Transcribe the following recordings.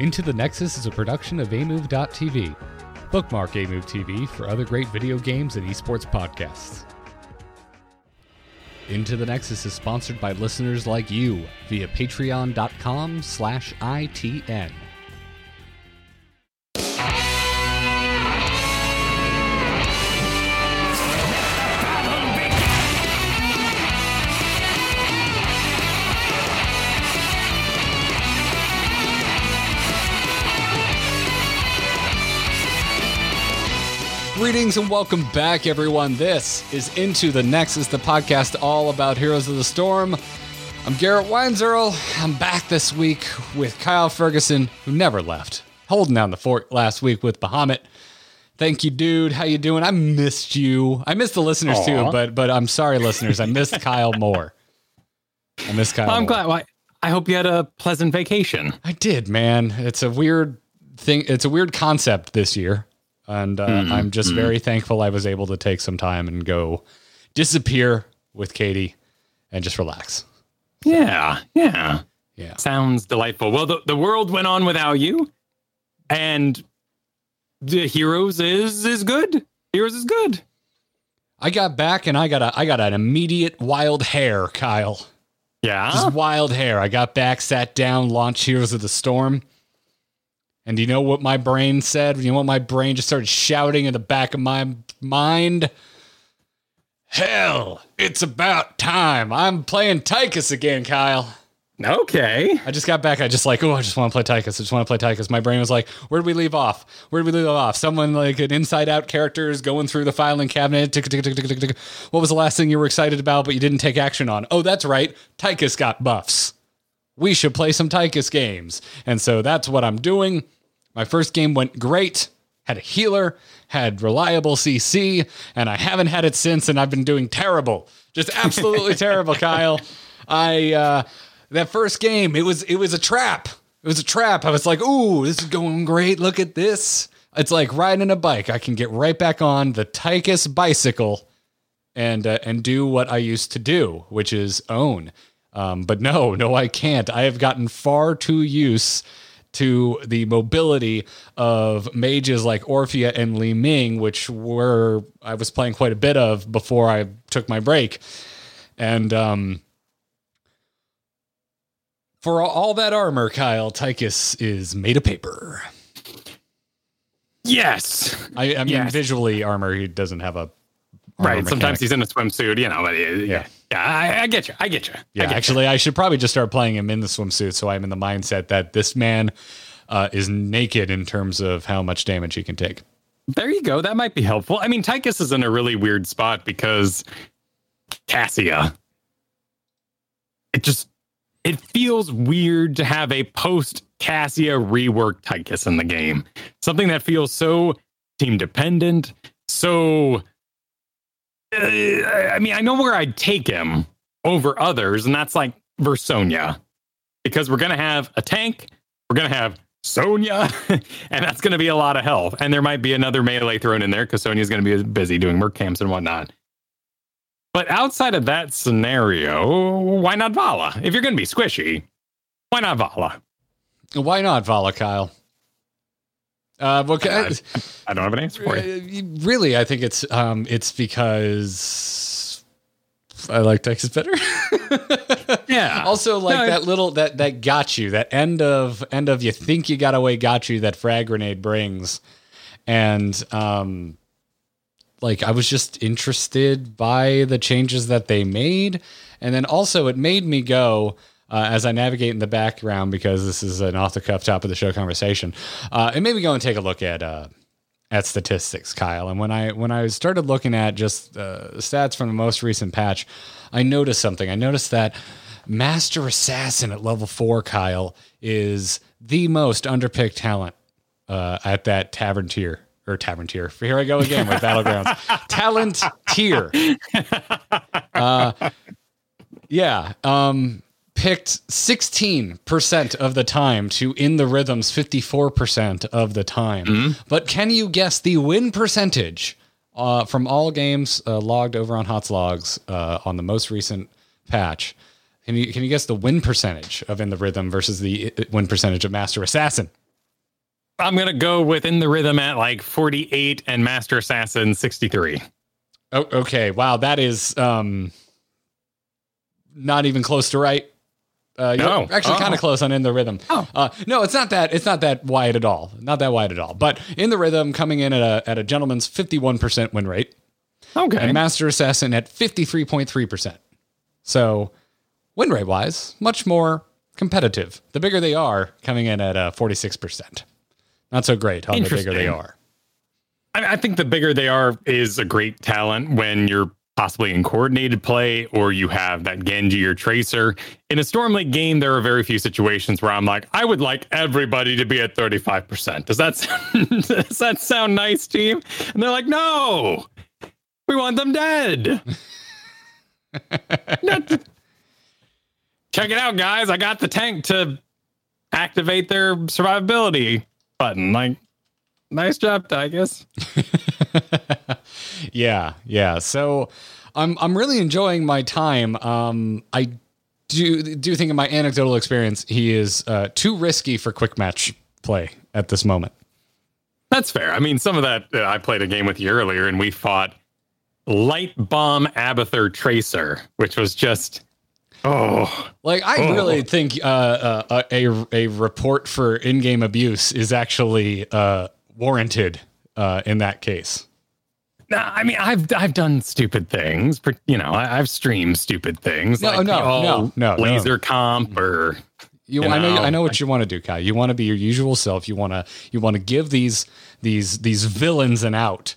Into the Nexus is a production of amove.tv. Bookmark Amove TV for other great video games and esports podcasts. Into the Nexus is sponsored by listeners like you via patreon.com slash ITN. Greetings and welcome back, everyone. This is Into the Nexus, the podcast all about Heroes of the Storm. I'm Garrett Weinzierl. I'm back this week with Kyle Ferguson, who never left, holding down the fort last week with Bahamut. Thank you, dude. How you doing? I missed you. I missed the listeners Aw. too, but but I'm sorry, listeners. I missed Kyle more. I missed Kyle. I'm more. glad. Well, I hope you had a pleasant vacation. I did, man. It's a weird thing. It's a weird concept this year, and uh, Mm, I'm just mm. very thankful I was able to take some time and go disappear with Katie and just relax. Yeah, yeah. Yeah. Sounds delightful. Well, the, the world went on without you, and the Heroes is is good. Heroes is good. I got back and I got a I got an immediate wild hair, Kyle. Yeah. Just wild hair. I got back, sat down, launched Heroes of the Storm. And do you know what my brain said? You know what my brain just started shouting in the back of my mind? Hell, it's about time. I'm playing Tychus again, Kyle. Okay. I just got back. I just like, oh, I just want to play Tychus. I just want to play Tychus. My brain was like, where did we leave off? Where did we leave off? Someone like an inside out character is going through the filing cabinet. Tick, tick, tick, tick, tick, tick. What was the last thing you were excited about, but you didn't take action on? Oh, that's right. Tychus got buffs. We should play some Tychus games. And so that's what I'm doing. My first game went great. Had a healer, had reliable CC, and I haven't had it since, and I've been doing terrible. Just absolutely terrible, Kyle. I uh that first game, it was it was a trap. It was a trap. I was like, ooh, this is going great. Look at this. It's like riding a bike. I can get right back on the Tychus bicycle and uh, and do what I used to do, which is own. Um, but no, no, I can't. I have gotten far too used to the mobility of mages like Orphea and Li Ming, which were I was playing quite a bit of before I took my break. And um, for all, that armor, Kyle, Tychus is made of paper. Yes. I, I mean, Yes. visually, armor he doesn't have a Right. armor Sometimes he's in a swimsuit, you know. But yeah, yeah, yeah. I, I get you. I get you. Yeah, I get actually, I should probably just start playing him in the swimsuit, so I'm in the mindset that this man uh, is naked in terms of how much damage he can take. There you go. That might be helpful. I mean, Tychus is in a really weird spot because Cassia. It just it feels weird to have a post Cassia reworked Tychus in the game. Something that feels so team dependent, so I mean, I know where I'd take him over others, and that's like Versonia. Because we're gonna have a tank, we're gonna have Sonya, and that's to be a lot of health. And there might be another melee thrown in there because Sonya's to be busy doing work camps and whatnot. But outside of that scenario, why not Valla? If you're to be squishy, why not Valla? Why not Valla, Kyle? Uh, well, I, I don't have an answer for you. uh, really, I think it's um, it's because I like Tychus better. Yeah. also, like No, that little that that got you that end of end of you think you got away got you that frag grenade brings, and um, like I was just interested by the changes that they made, and then also it made me go. Uh, as I navigate in the background, because this is an off the cuff top of the show conversation, uh, it made me go and take a look at uh, at statistics, Kyle. And when I when I started looking at just uh, stats from the most recent patch, I noticed something. I noticed that Master Assassin at level four, Kyle, is the most underpicked talent uh, at that tavern tier or tavern tier. Here I go again with battlegrounds. talent tier. Uh, yeah. Um, picked 16% of the time to in the rhythms 54% of the time. But can you guess the win percentage uh, from all games uh, logged over on Hots Logs uh, on the most recent patch? Can you can you guess the win percentage of in the rhythm versus the uh, win percentage of Master Assassin? I'm gonna go within the rhythm at like 48 and Master Assassin 63. Oh, okay. Wow, that is um not even close to right. Uh, No. actually, Oh. kind of close on in the rhythm. Oh. Uh, no, it's not that. It's not that wide at all. Not that wide at all. But in the rhythm, coming in at a at a gentleman's fifty one percent win rate, Okay. and Master Assassin at fifty three point three percent. So, win rate wise, much more competitive. The bigger they are, coming in at uh, forty six percent. Not so great on the bigger they are. I, I think the bigger they are is a great talent when you're possibly in coordinated play or you have that Genji or Tracer. In a Storm League game, there are very few situations where I'm like, I would like everybody to be at 35%. Does that sound, does that sound nice, team? And they're like, no, we want them dead. Not- Check it out, guys. I got the tank to activate their survivability button. Like, nice job, Tychus. yeah, yeah. So I'm I'm really enjoying my time. Um, I do do think in my anecdotal experience, he is uh, too risky for quick match play at this moment. That's fair. I mean, some of that uh, I played a game with you earlier, and we fought Light Bomb Abathur Tracer, which was just oh Like I Oh. really think uh, uh, a a report for in-game abuse is actually uh, warranted uh, in that case. I mean, I've I've done stupid things. You know, I, I've streamed stupid things. No, like, no, no, no, no. laser comp or You, You I know, know, I know what you want to do, Kai. You want to be your usual self. You want to, you want to give these, these, these villains an out.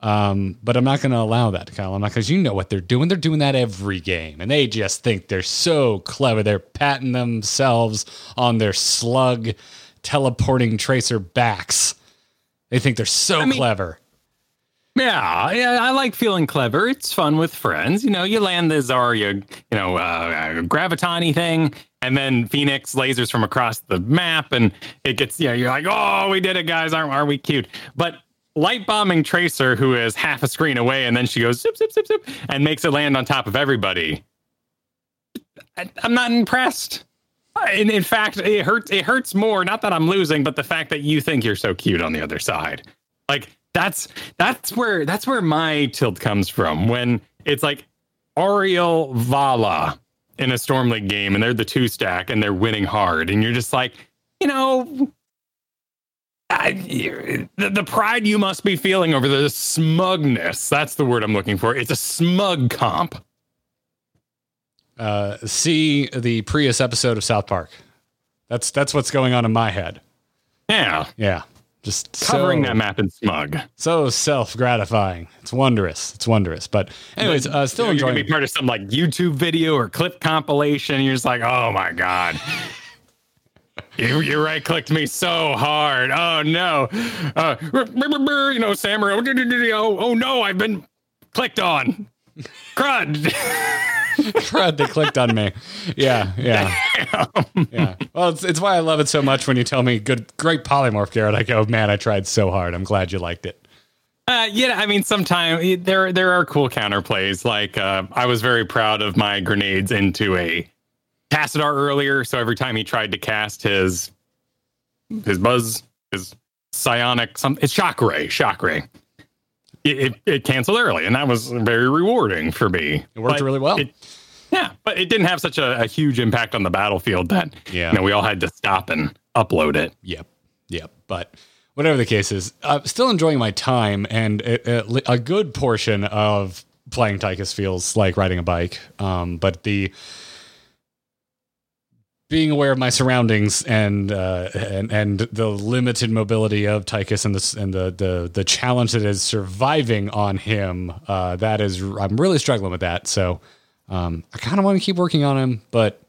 Um, but I'm not going to allow that, Kyle. I'm not because you know what they're doing. They're doing that every game, and they just think they're so clever. They're patting themselves on their slug teleporting tracer backs. They think they're so mean- clever. Yeah, yeah, I like feeling clever. It's fun with friends. You know, you land the Zarya, you know, uh, uh, gravitani thing, and then Fenix lasers from across the map, and it gets, yeah, you're like, oh, we did it, guys. Aren't, are we cute? But light bombing Tracer, who is half a screen away, and then she goes zip, zip, zip, zip, and makes it land on top of everybody. I, I'm not impressed. In, in fact, it hurts. It hurts more. Not that I'm losing, but the fact that you think you're so cute on the other side. Like that's that's where that's where my tilt comes from when it's like Auriel Valla in a Storm League game and they're the two stack and they're winning hard and you're just like, you know, I, the, the pride you must be feeling over the smugness. That's the word I'm looking for. It's a smug comp. Uh, see the Prius episode of South Park. That's that's what's going on in my head. Yeah, Yeah, just covering so- that map in smug. so self gratifying. It's wondrous. It's wondrous. But anyways, uh, still You're gonna enjoying. be part of some like YouTube video or clip compilation. You're just like, oh my god. You, you right clicked me so hard. Oh no. Uh, you know, Samurai. Oh, oh no, I've been clicked on. Crud. Crud, they clicked on me. Yeah, yeah, yeah. Well, it's, it's why I love it so much when you tell me good, great polymorph, Garrett. I go, man, I tried so hard. I'm glad you liked it. Uh, yeah, I mean, sometimes there there are cool counterplays. Like uh, I was very proud of my grenades into a Tassadar earlier. So every time he tried to cast his his buzz, his psionic, some it's shock ray, shock ray. It, it, it canceled early, and that was very rewarding for me. It worked But really well. it- yeah, but it didn't have such a, a huge impact on the battlefield that Yeah. you know, we all had to stop and upload it. Yep, yep. But whatever the case is, I'm still enjoying my time, and a, a, a good portion of playing Tychus feels like riding a bike. Um, but the being aware of my surroundings and uh, and and the limited mobility of Tychus and the and the the the challenge that is surviving on him, uh, that is I'm really struggling with that. So um, I kind of want to keep working on him, but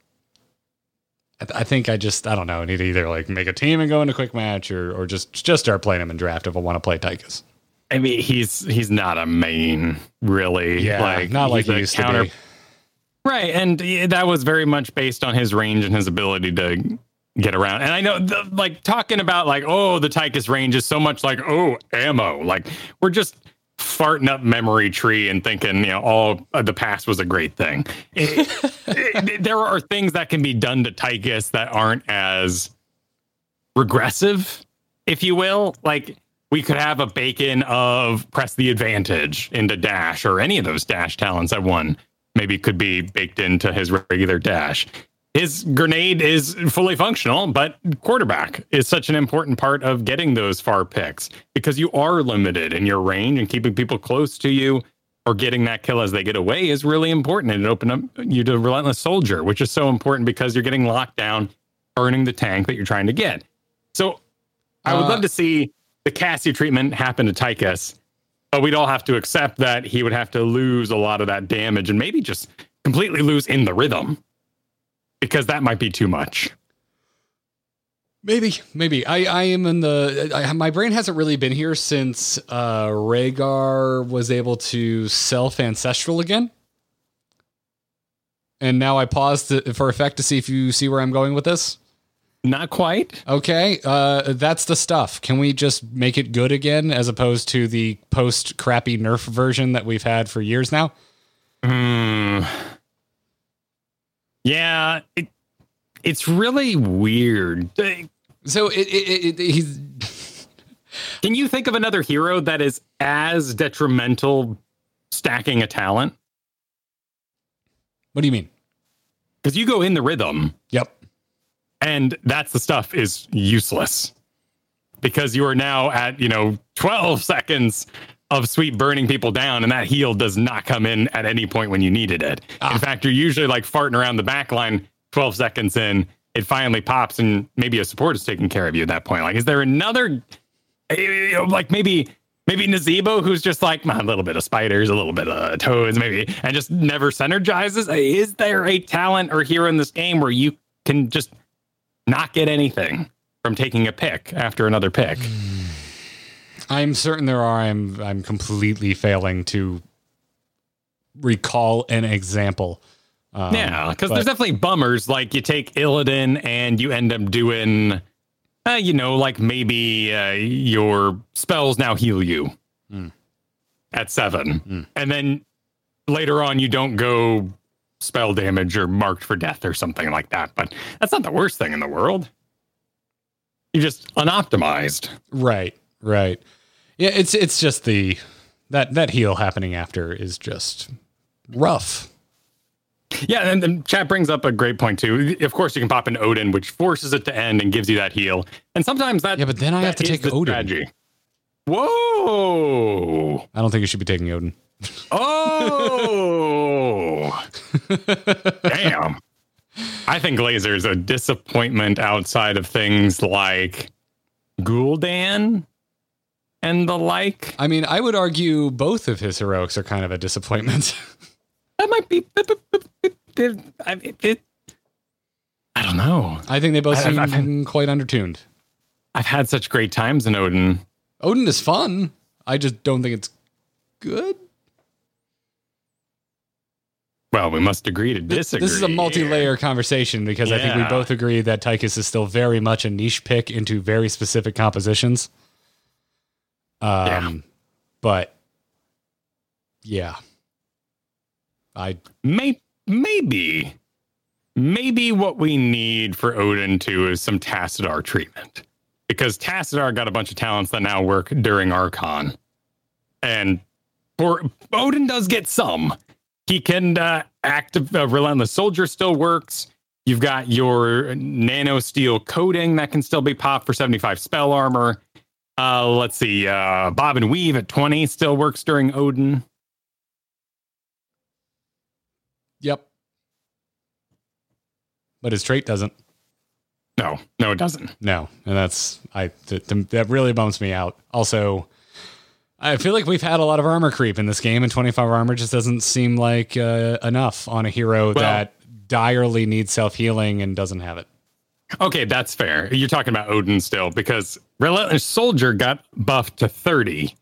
I, th- I think I just I don't know. I need to either like make a team and go into quick match, or or just just start playing him in draft if I want to play Tychus. I mean, he's he's not a main, really. like not like he a used to be. Right, and that was very much based on his range and his ability to get around. And I know, the, like talking about like, oh, the Tychus range is so much like, oh, ammo. Like we're just farting up memory tree and thinking, you know, all of the past was a great thing. It- it- there are things that can be done to Tychus that aren't as regressive if you will. Like we could have a bacon of press the advantage into dash or any of those dash talents that one maybe could be baked into his regular dash. His grenade is fully functional, but quarterback is such an important part of getting those far picks because you are limited in your range and keeping people close to you or getting that kill as they get away is really important. And it opened up you to relentless soldier, which is so important because you're getting locked down, burning the tank that you're trying to get. So I would Uh, love to see the Cassie treatment happen to Tychus, but we'd all have to accept that he would have to lose a lot of that damage and maybe just completely lose in the rhythm because that might be too much. Maybe, maybe. I, I am in the. I, my brain hasn't really been here since uh, Rehgar was able to self ancestral again. And now I paused for effect to see if you see where I'm going with this. Not quite. Okay, uh, that's the stuff. Can we just make it good again, as opposed to the post crappy Nerf version that we've had for years now? Hmm. Yeah, it, it's really weird. So it, it, it, he's Can you think of another hero that is as detrimental stacking a talent? what do you mean? Because you go in the rhythm Yep. And that's the stuff is useless because you are now at, you know, 12 seconds of sweet burning people down and that heal does not come in at any point when you needed it. Ah. In fact, you're usually like farting around the back line 12 seconds in, it finally pops and maybe a support is taking care of you at that point. Like, is there another, eh, like maybe, maybe Nazeebo who's just like "Ah, a little bit of spiders, a little bit of toads, maybe, and just never synergizes? Is there a talent or hero in this game where you can just not get anything from taking a pick after another pick? I'm certain there are. I'm I'm completely failing to recall an example. Um, Yeah, because there's definitely bummers. Like you take Illidan and you end up doing, uh, you know, like maybe uh, your spells now heal you Hmm. at seven, Hmm. and then later on you don't go spell damage or marked for death or something like that. But that's not the worst thing in the world. You're just unoptimized. right, right. Yeah, it's it's just the that that heal happening after is just rough. Yeah, and then chat brings up a great point too. Of course, you can pop in Odin, which forces it to end and gives you that heal. And sometimes that Yeah, but then I have to take the Odin. strategy. Whoa! I don't think you should be taking Odin. Oh! Damn! I think Laser is a disappointment outside of things like Gul'dan and the like. I mean, I would argue both of his heroics are kind of a disappointment. That might be. I it, I don't know. I think they both seem I've- I've- quite undertuned. I've had such great times in Odin. Odin is fun. I just don't think it's good. Well, we must agree to disagree. this is a multi-layer conversation because I think we both agree that Tychus is still very much a niche pick into very specific compositions. Um, Yeah. but yeah, I May- maybe, maybe what we need for Odin too is some Tassadar treatment, because Tassadar got a bunch of talents that now work during Archon, and for Odin does get some. He can uh, active uh, relentless soldier still works. You've got your nano steel coating that can still be popped for 75 spell armor. Uh, let's see, uh, Bob and Weave at 20 still works during Odin. yep. But his trait doesn't. No, no, it doesn't. No, and that's I th- th- that really bumps me out. Also, I feel like we've had a lot of armor creep in this game, and 25 armor just doesn't seem like uh, enough on a hero that direly needs self healing and doesn't have it. Okay, that's fair. You're talking about Odin still because Relentless Soldier got buffed to 30.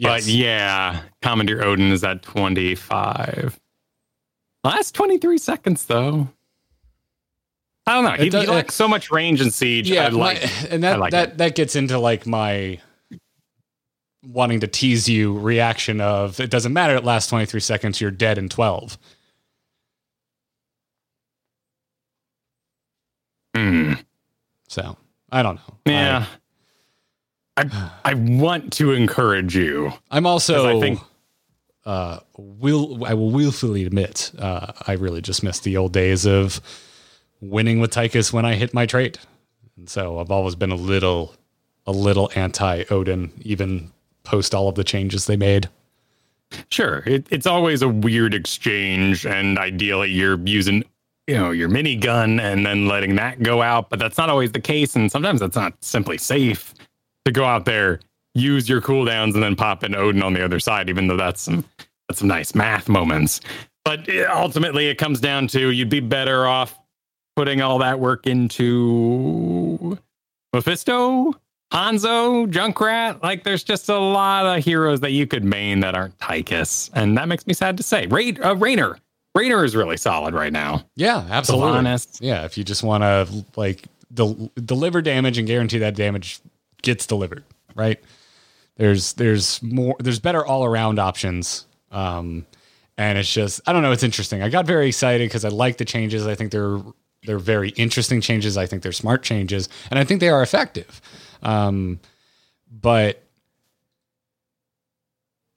But yeah, Commander Odin is at 25. Last 23 seconds though. I don't know. He, does- he lacks so much range and siege. yeah, I like. my- and that like that it. that gets into like my wanting to tease you reaction of it doesn't matter. It lasts 23 seconds. You're dead in 12. Hmm. So I don't know. Yeah. I, I want to encourage you. I'm also I think- uh, will I will willfully admit uh, I really just miss the old days of winning with Tychus when I hit my trait, and so I've always been a little a little anti Odin, even post all of the changes they made. Sure, it, it's always a weird exchange, and ideally you're using, you know, your minigun and then letting that go out. But that's not always the case, and sometimes that's not simply safe to go out there, use your cooldowns, and then pop in Odin on the other side. Even though that's some that's some nice math moments. But it- ultimately, it comes down to you'd be better off putting all that work into Mephisto, Hanzo, Junkrat. Like, there's just a lot of heroes that you could main that aren't Tychus, and that makes me sad to say. Ra- uh, Raynor, Raynor is really solid right now. Yeah, absolutely. honest. Yeah, if you just want to like del- deliver damage and guarantee that damage gets delivered, right? There's there's more there's better all around options. Um, and it's just I don't know. It's interesting. I got very excited because I like the changes. I think they're they're very interesting changes. I think they're smart changes, and I think they are effective. Um, but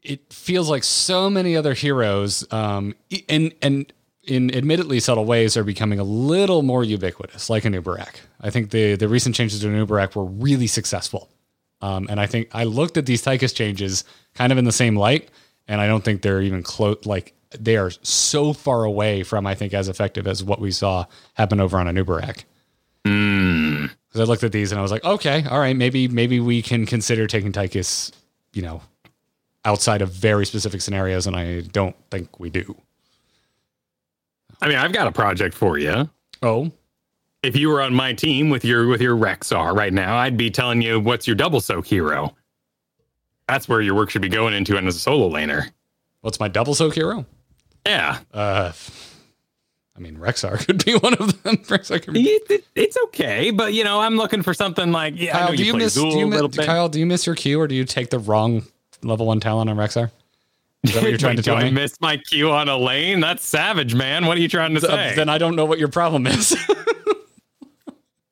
it feels like so many other heroes, um, and and in admittedly subtle ways, are becoming a little more ubiquitous, like a Anub'arak. I think the the recent changes to Anub'arak were really successful, um, and I think I looked at these Tychus changes kind of in the same light, and I don't think they're even close. Like they are so far away from I think as effective as what we saw happen over on a. Mm. Because I looked at these and I was like, okay, all right, maybe maybe we can consider taking Tychus, you know, outside of very specific scenarios, and I don't think we do. I mean, I've got a project for you. Oh, If you were on my team with your with your Rexar right now, I'd be telling you what's your double soak hero. That's where your work should be going into and as a solo laner. what's my double soak hero? Yeah, Uh, I mean, Rexar could be one of them. Rexar could be. It- it- it's okay, but you know, I'm looking for something like yeah. I Kyle, do you play miss? Do you miss? Kyle, do you miss your Q, or do you take the wrong level one talent on Rexar? Is that what you're trying to Wait, do tell I me? miss my Q on a lane? That's savage, man. What are you trying to Th- say? then I don't know what your problem is.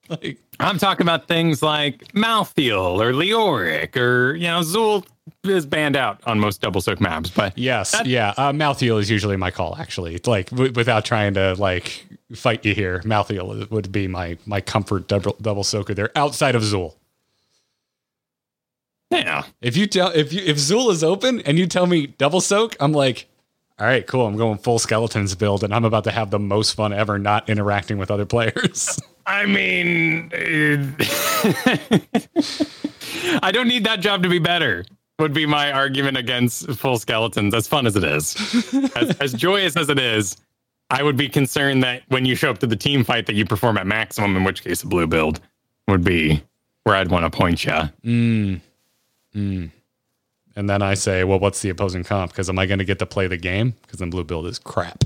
like, I'm talking about things like Malthael or Leoric or you know Xul is banned out on most double soak maps, but Yes, yeah. Uh, Malthael is usually my call. Actually, It's like w- without trying to like fight you here, Malthael would be my my comfort double double soaker there outside of Xul. yeah, If you tell if you if Xul is open and you tell me double soak, I'm like, all right, cool. I'm going full skeletons build, and I'm about to have the most fun ever not interacting with other players. I mean, I don't need that job to be better. Would be my argument against full skeletons. As fun as it is, as, as joyous as it is, I would be concerned that when you show up to the team fight, that you perform at maximum. In which case, a blue build would be where I'd want to point you. Mm. Mm. And then I say, well, what's the opposing comp? Because am I going to get to play the game? Because then blue build is crap.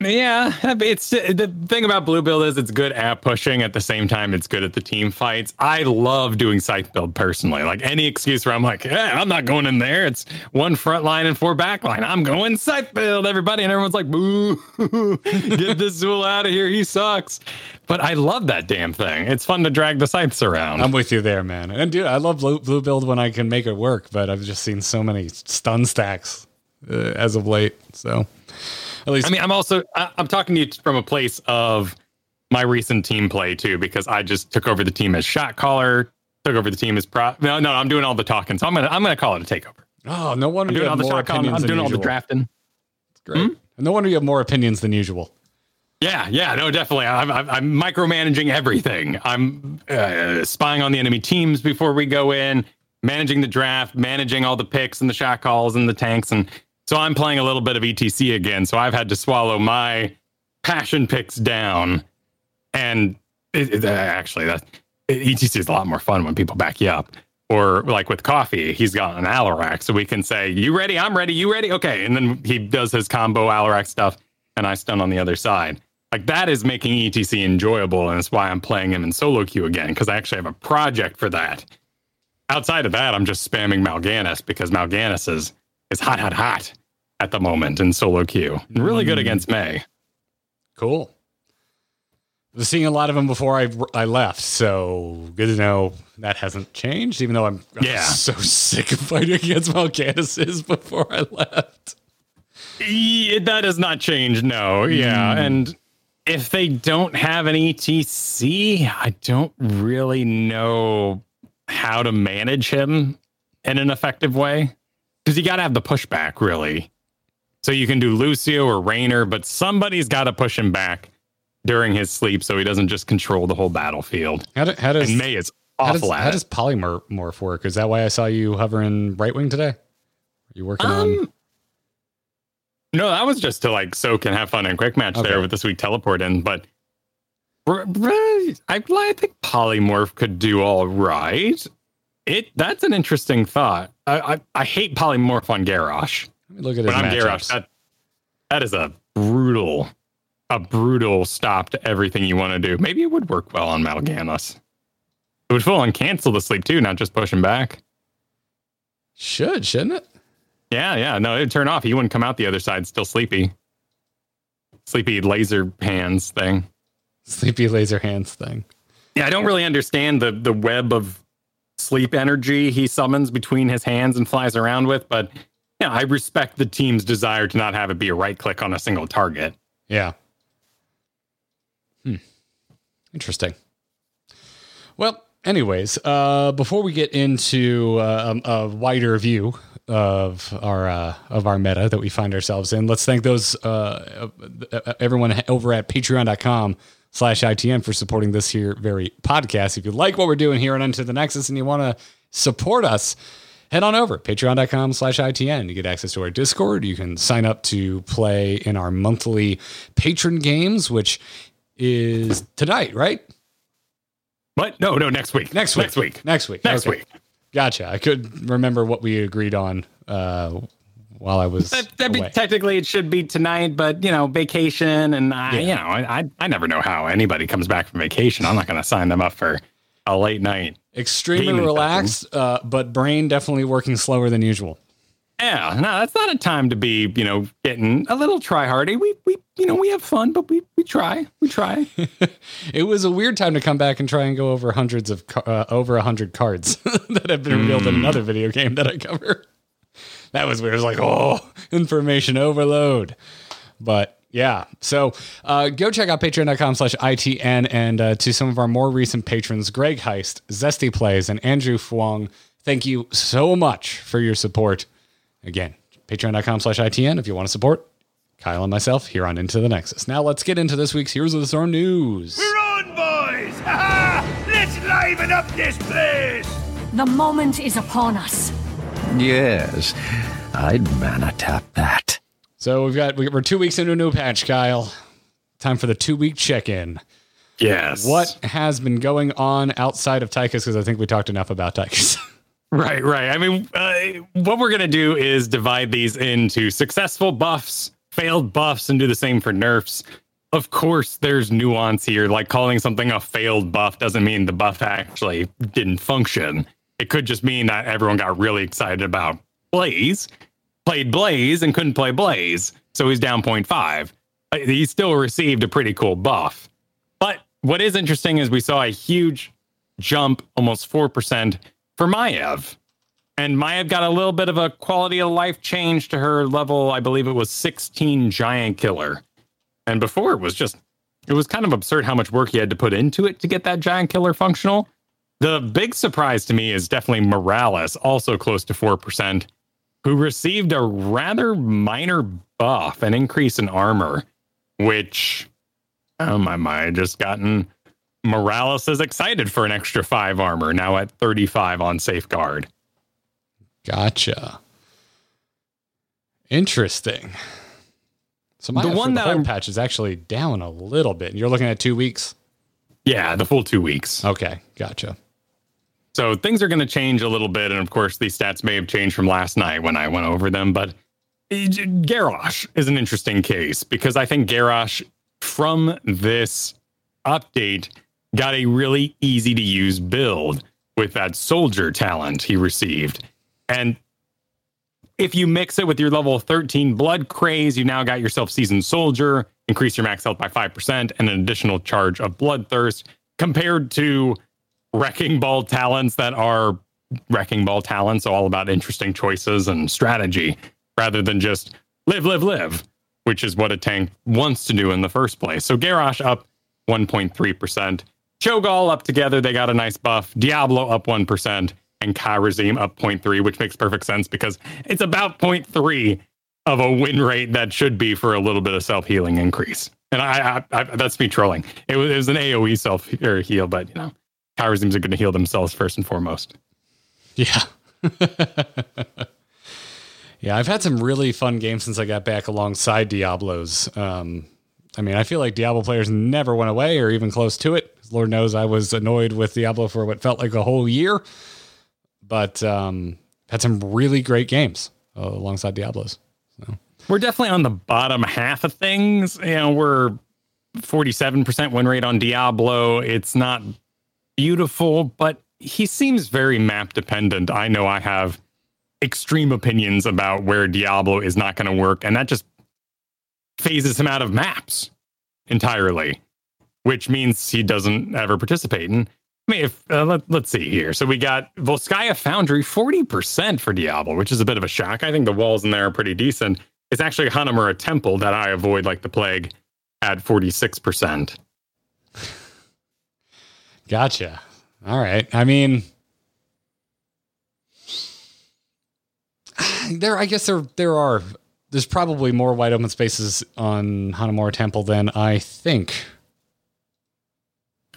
Yeah, it's the thing about blue build is it's good at pushing. At the same time, it's good at the team fights. I love doing scythe build personally. Like any excuse where I'm like, hey, I'm not going in there. It's one front line and four back line. I'm going scythe build, everybody, and everyone's like, boo, get this Xul out of here. He sucks. But I love that damn thing. It's fun to drag the scythes around. I'm with you there, man. And dude, I love blue, blue build when I can make it work, but I've just seen so many stun stacks uh, as of late. So at least I mean, I'm also I, I'm talking to you from a place of my recent team play too, because I just took over the team as shot caller, took over the team as pro. No, no, I'm doing all the talking, so I'm gonna I'm gonna call it a takeover. oh, no wonder I'm you doing all the more shot calling. opinions I'm doing all usual. the drafting. Great. And no wonder you have more opinions than usual. Yeah, yeah, no, definitely. I'm, I'm, I'm micromanaging everything. I'm uh, spying on the enemy teams before we go in, managing the draft, managing all the picks and the shot calls and the tanks, and so I'm playing a little bit of ETC again. So I've had to swallow my passion picks down, and it, it- uh, actually, that ETC is a lot more fun when people back you up. Or like with coffee, he's got an Alarak, so we can say, "You ready? I'm ready. You ready? Okay." And then he does his combo Alarak stuff, and I stun on the other side. Like that is making ETC enjoyable, and it's why I'm playing him in solo queue again because I actually have a project for that. Outside of that, I'm just spamming Mal'Ganis because Mal'Ganis is is hot, hot, hot at the moment in solo queue. Really good Mm. against Mei. Cool. was seeing a lot of them before I I left, so good to know that hasn't changed. Even though I'm, I'm Yeah. so sick of fighting against Mal'Ganises before I left. Yeah, that has not changed. No, yeah, and if they don't have an ETC, I don't really know how to manage him in an effective way because you got to have the pushback, really. So you can do Lucio or Raynor, but somebody's got to push him back during his sleep so he doesn't just control the whole battlefield. How, do, how does And Mei is how does, awful how does polymorph work? Is that why I saw you hovering right wing today? Are you working on? Um, no, that was just to like soak and have fun and quick match Okay. there with this week teleport in. But I, I think polymorph could do all right. It that's an interesting thought. I I, I hate polymorph on Garrosh. Let me look at his When I'm matchups. Garrosh, that that is a brutal, a brutal stop to everything you want to do. Maybe it would work well on Mal'Ganis. It would full on cancel the sleep too, not just push him back. Should shouldn't it? Yeah, yeah. No, it'd turn off. He wouldn't come out the other side still sleepy. Sleepy laser hands thing. Sleepy laser hands thing. Yeah, I don't really understand the the web of sleep energy he summons between his hands and flies around with, but yeah, I respect the team's desire to not have it be a right click on a single target. Yeah. Hmm. Interesting. Well, anyways, uh, before we get into uh, a, a wider view of our uh, of our meta that we find ourselves in, let's thank those uh, uh, everyone over at Patreon.com slash ITN for supporting this here very podcast. If you like what we're doing here on Into the Nexus and you want to support us, head on over patreon.com slash itn you get access to our discord you can sign up to play in our monthly patron games which is tonight right But no, no, next week. next week Next week. next week Next Okay. week. gotcha i could remember what we agreed on uh while i was That, be technically it should be tonight, but you know, vacation and I, Yeah. you know, I, I I never know how anybody comes back from vacation. I'm not going to sign them up for a late night. Extremely relaxed uh but brain definitely working slower than usual Yeah, no, that's not a time to be, you know, getting a little try hardy. We we you know, we have fun, but we we try. We try. it was a weird time to come back and try and go over hundreds of uh, over a hundred cards that have been revealed in Hmm. another video game that I cover. That was weird. It was like, oh, information overload. But yeah, so uh, go check out patreon.com slash ITN and uh, to some of our more recent patrons, Greg Heist, Zesty Plays, and Andrew Fuang. Thank you so much for your support. Again, patreon.com slash ITN if you want to support Kyle and myself here on Into the Nexus. Now let's get into this week's Heroes of the Storm news. We're on, boys! Ha ha! Let's liven up this place! The moment is upon us. Yes, I'd mana tap that. So we've got we're two weeks into a new patch, Kyle. Time for the two week check in. Yes. What has been going on outside of Tychus? Because I think we talked enough about Tychus. Right, right. I mean, uh, what we're going to do is divide these into successful buffs, failed buffs, and do the same for nerfs. Of course, there's nuance here. Like calling something a failed buff doesn't mean the buff actually didn't function. It could just mean that everyone got really excited about Blaze, played Blaze, and couldn't play Blaze. So he's down 0.5. Uh, He still received a pretty cool buff. But what is interesting is we saw a huge jump, almost 4% for Maiev. And Maiev got a little bit of a quality of life change to her level. I believe it was 16 giant killer. And before it was just, it was kind of absurd how much work you had to put into it to get that giant killer functional. The big surprise to me is definitely Morales, also close to 4%, who received a rather minor buff, an increase in armor, which, oh my, my, just gotten Morales is excited for an extra five armor, now at 35 on safeguard. gotcha. Interesting. So my The the one one that I'm- patch is actually down a little bit. And you're looking at two weeks. Yeah, the full two weeks. Okay, gotcha. So things are going to change a little bit. And of course, these stats may have changed from last night when I went over them. But eh, Garrosh is an interesting case because I think Garrosh from this update got a really easy to use build with that soldier talent he received. And if you mix it with your level 13 blood craze, you now got yourself seasoned soldier. increase your max health by 5%, and an additional charge of Bloodthirst, compared to Wrecking Ball talents that are Wrecking Ball talents, all about interesting choices and strategy, rather than just live, live, live, which is what a tank wants to do in the first place. So Garrosh up 1.3%. Cho'Gall up together, they got a nice buff. Diablo up 1%, and Kharazim up 0.3, which makes perfect sense because it's about 0.3 of a win rate that should be for a little bit of self healing increase. And I, I, I, that's me trolling. It was, it was an AOE self heal, but you know, Kharazim's are going to heal themselves first and foremost. Yeah. yeah, I've had some really fun games since I got back alongside Diablos. Um, I mean, I feel like Diablo players never went away or even close to it. Lord knows I was annoyed with Diablo for what felt like a whole year, but um, had some really great games uh, alongside Diablos. So. We're definitely on the bottom half of things. You know, we're 47% win rate on Diablo. It's not beautiful, but he seems very map dependent. I know I have extreme opinions about where Diablo is not going to work, and that just phases him out of maps entirely which means he doesn't ever participate. And I mean, if uh, let, us see here. So we got Volskaya Foundry 40% for Diablo, which is a bit of a shock. I think the walls in there are pretty decent. It's actually Hanamura Temple that I avoid like the plague at 46%. Gotcha. All right. I mean, there, I guess there, there are, there's probably more wide open spaces on Hanamura Temple than I think.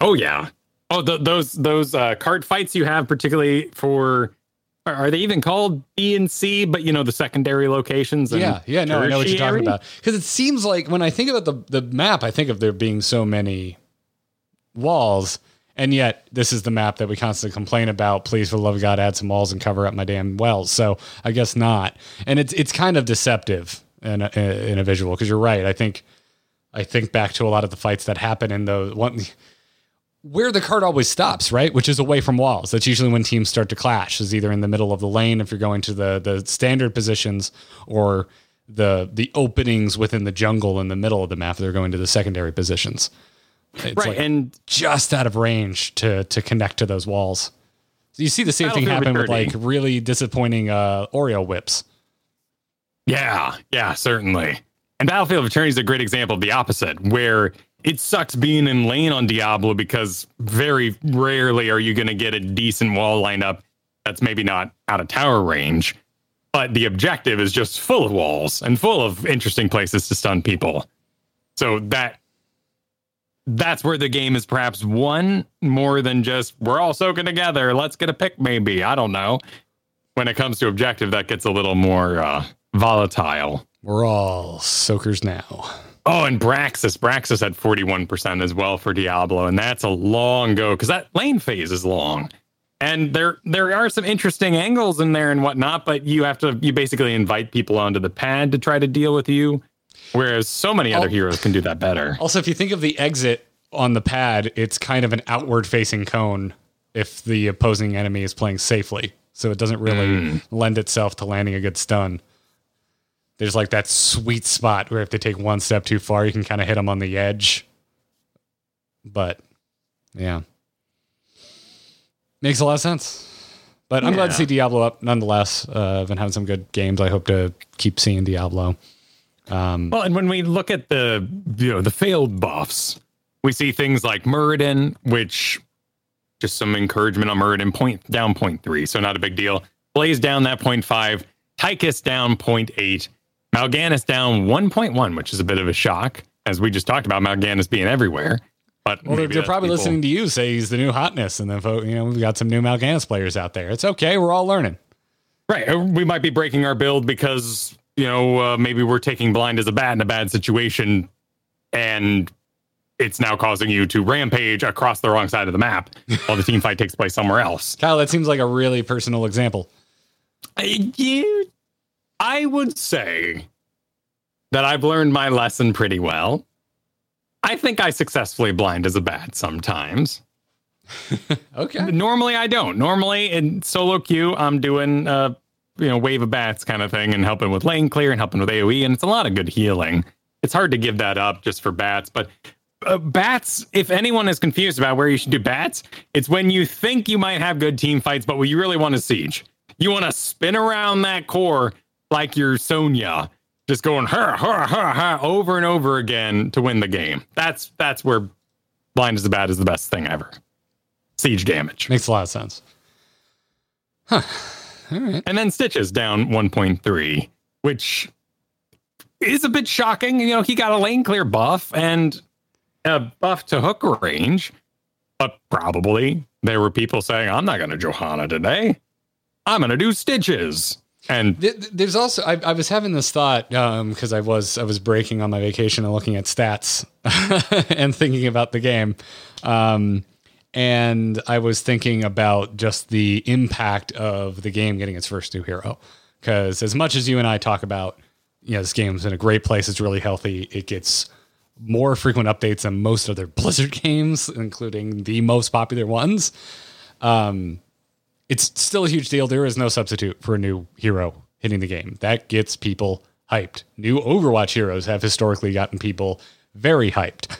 Oh yeah. Oh, the, those those uh, cart fights you have, particularly for are they even called B and C? But you know the secondary locations. yeah, yeah. No, I know what you're talking about. Because it seems like when I think about the the map, I think of there being so many walls, and yet this is the map that we constantly complain about. Please, for the love of God, add some walls and cover up my damn wells. So I guess not. And it's it's kind of deceptive in a, in a visual because you're right. I think I think back to a lot of the fights that happen in the one where the card always stops, right? Which is away from walls. That's usually when teams start to clash. Is either in the middle of the lane if you're going to the the standard positions, or the the openings within the jungle in the middle of the map. They're going to the secondary positions. It's right, like and just out of range to to connect to those walls. So you see the same thing happen with like really disappointing uh, Oreo whips. Yeah, yeah, certainly. And Battlefield of Eternity is a great example of the opposite, where it sucks being in lane on Diablo because very rarely are you going to get a decent wall lineup that's maybe not out of tower range, but the objective is just full of walls and full of interesting places to stun people. So that that's where the game is perhaps one more than just we're all soaking together. Let's get a pick, maybe. I don't know. When it comes to objective, that gets a little more uh, volatile. We're all soakers now. Oh, and Braxis. Braxis had 41% as well for Diablo, and that's a long go because that lane phase is long. And there there are some interesting angles in there and whatnot, but you have to you basically invite people onto the pad to try to deal with you. Whereas so many other heroes can do that better. Also, if you think of the exit on the pad, it's kind of an outward facing cone if the opposing enemy is playing safely. So it doesn't really mm. lend itself to landing a good stun there's like that sweet spot where if they take one step too far, you can kind of hit them on the edge. But yeah, makes a lot of sense. But I'm yeah. glad to see Diablo up nonetheless. Uh, I've been having some good games. I hope to keep seeing Diablo. Um, well, and when we look at the you know the failed buffs, we see things like Muradin, which just some encouragement on Muradin point down point three, so not a big deal. Blaze down that point five, Tychus down point eight, Mal'Ganis down 1.1, which is a bit of a shock, as we just talked about Mal'Ganis being everywhere. But well, they're, they're probably people. listening to you say he's the new hotness, and then you know we've got some new Mal'Ganis players out there. It's okay, we're all learning. Right, uh, we might be breaking our build because you know uh, maybe we're taking blind as a bat in a bad situation, and it's now causing you to rampage across the wrong side of the map while the team fight takes place somewhere else. Kyle, that seems like a really personal example. Uh, you I would say that I've learned my lesson pretty well. I think I successfully blind as a bat sometimes. okay. Normally I don't. Normally in solo queue, I'm doing uh you know wave of bats kind of thing and helping with lane clear and helping with AoE, and it's a lot of good healing. it's hard to give that up just for bats. But uh, bats, if anyone is confused about where you should do bats, it's when you think you might have good team fights, but what you really want is siege. You want to spin around that core like you're Sonya, just going her, her, her, her over and over again to win the game. That's that's where blind as the bat is the best thing ever. Siege damage. Makes a lot of sense. And then Stitches down 1.3, which is a bit shocking. You know, he got a lane clear buff and a buff to hook range, but probably there were people saying, I'm not going to Johanna today. I'm going to do Stitches. And Th- th- There's also I, I was having this thought because I was I was breaking on my vacation and looking at stats and thinking about the game, um, and I was thinking about just the impact of the game getting its first new hero. Because as much as you and I talk about, you know, this game's in a great place, it's really healthy. It gets more frequent updates than most other Blizzard games, including the most popular ones um, it's still a huge deal. There is no substitute for a new hero hitting the game. That gets people hyped. New Overwatch heroes have historically gotten people very hyped.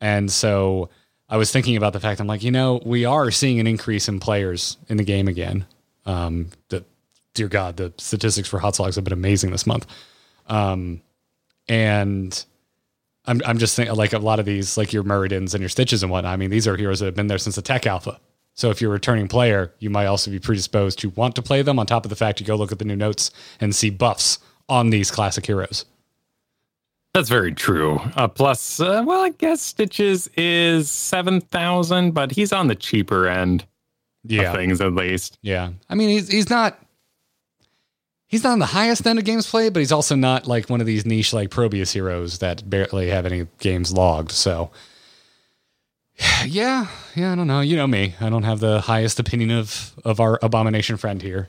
And so I was thinking about the fact I'm like, you know, we are seeing an increase in players in the game again. Um, the dear God, the statistics for Hotslogs have been amazing this month. Um, and I'm I'm just thinking like a lot of these, like your Muradins and your Stitches and whatnot. I mean, these are heroes that have been there since the tech alpha. So if you're a returning player, you might also be predisposed to want to play them. On top of the fact you go look at the new notes and see buffs on these classic heroes. That's very true. Uh, plus, uh, well, I guess Stitches is 7,000, but he's on the cheaper end of things at least. yeah. I mean, he's he's not he's not on the highest end of games played, but he's also not like one of these niche like Probius heroes that barely have any games logged. So yeah, yeah, I don't know. You know me. I don't have the highest opinion of of our abomination friend here.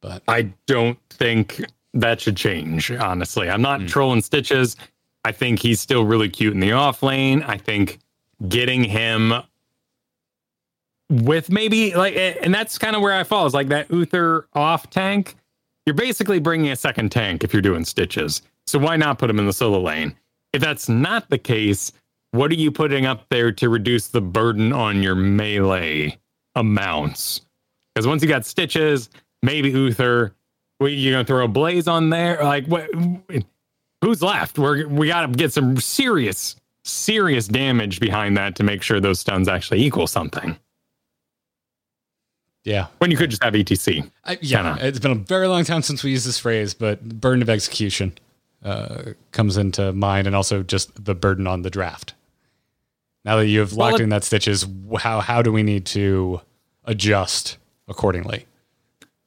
But I don't think that should change, honestly. I'm not hmm. trolling Stitches. I think he's still really cute in the off lane. I think getting him with maybe like, and that's kind of where I fall is like that Uther off tank. You're basically bringing a second tank if you're doing Stitches. So why not put him in the solo lane? If that's not the case, what are you putting up there to reduce the burden on your melee amounts? Because once you got Stitches, maybe Uther, you're gonna throw a Blaze on there. Like what? Who's left? We're we gotta get some serious, serious damage behind that to make sure those stuns actually equal something. yeah, When you could just have ETC. I, yeah, Kinda. it's been a very long time since we used this phrase, but burden of execution uh, comes into mind, and also just the burden on the draft. Now that you've Well, locked it- in that stitches, how how do we need to adjust accordingly?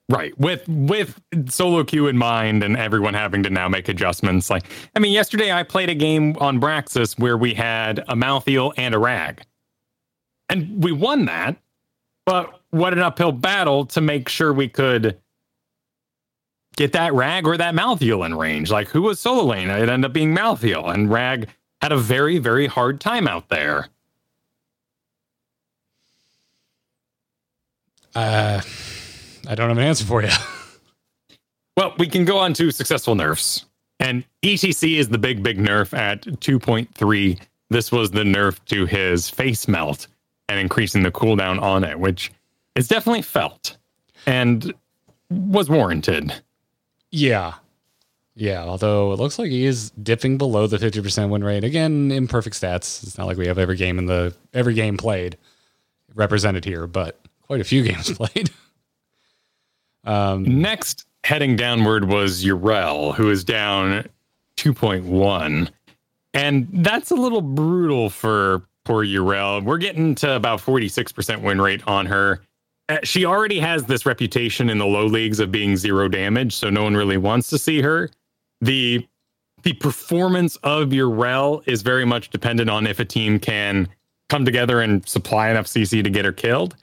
Right. With with solo queue in mind and everyone having to now make adjustments. Like I mean, yesterday I played a game on Braxis where we had a Malthael and a Rag. And we won that, but what an uphill battle to make sure we could get that Rag or that Malthael in range. Like who was solo lane? It ended up being Malthael, and Rag had a very, very hard time out there. Uh, I don't have an answer for you. Well, we can go on to successful nerfs. And ETC is the big, big nerf at 2.3. This was the nerf to his face melt and increasing the cooldown on it, which is definitely felt and was warranted. yeah, yeah. Although it looks like he is dipping below the fifty percent win rate again. Imperfect stats. It's not like we have every game in the every game played represented here, but quite a few games played. Next, heading downward was Auriel, who is down 2.1. And that's a little brutal for poor Auriel. We're getting to about 46% win rate on her. Uh, She already has this reputation in the low leagues of being zero damage, so no one really wants to see her. The the performance of Auriel is very much dependent on if a team can come together and supply enough CC to get her killed.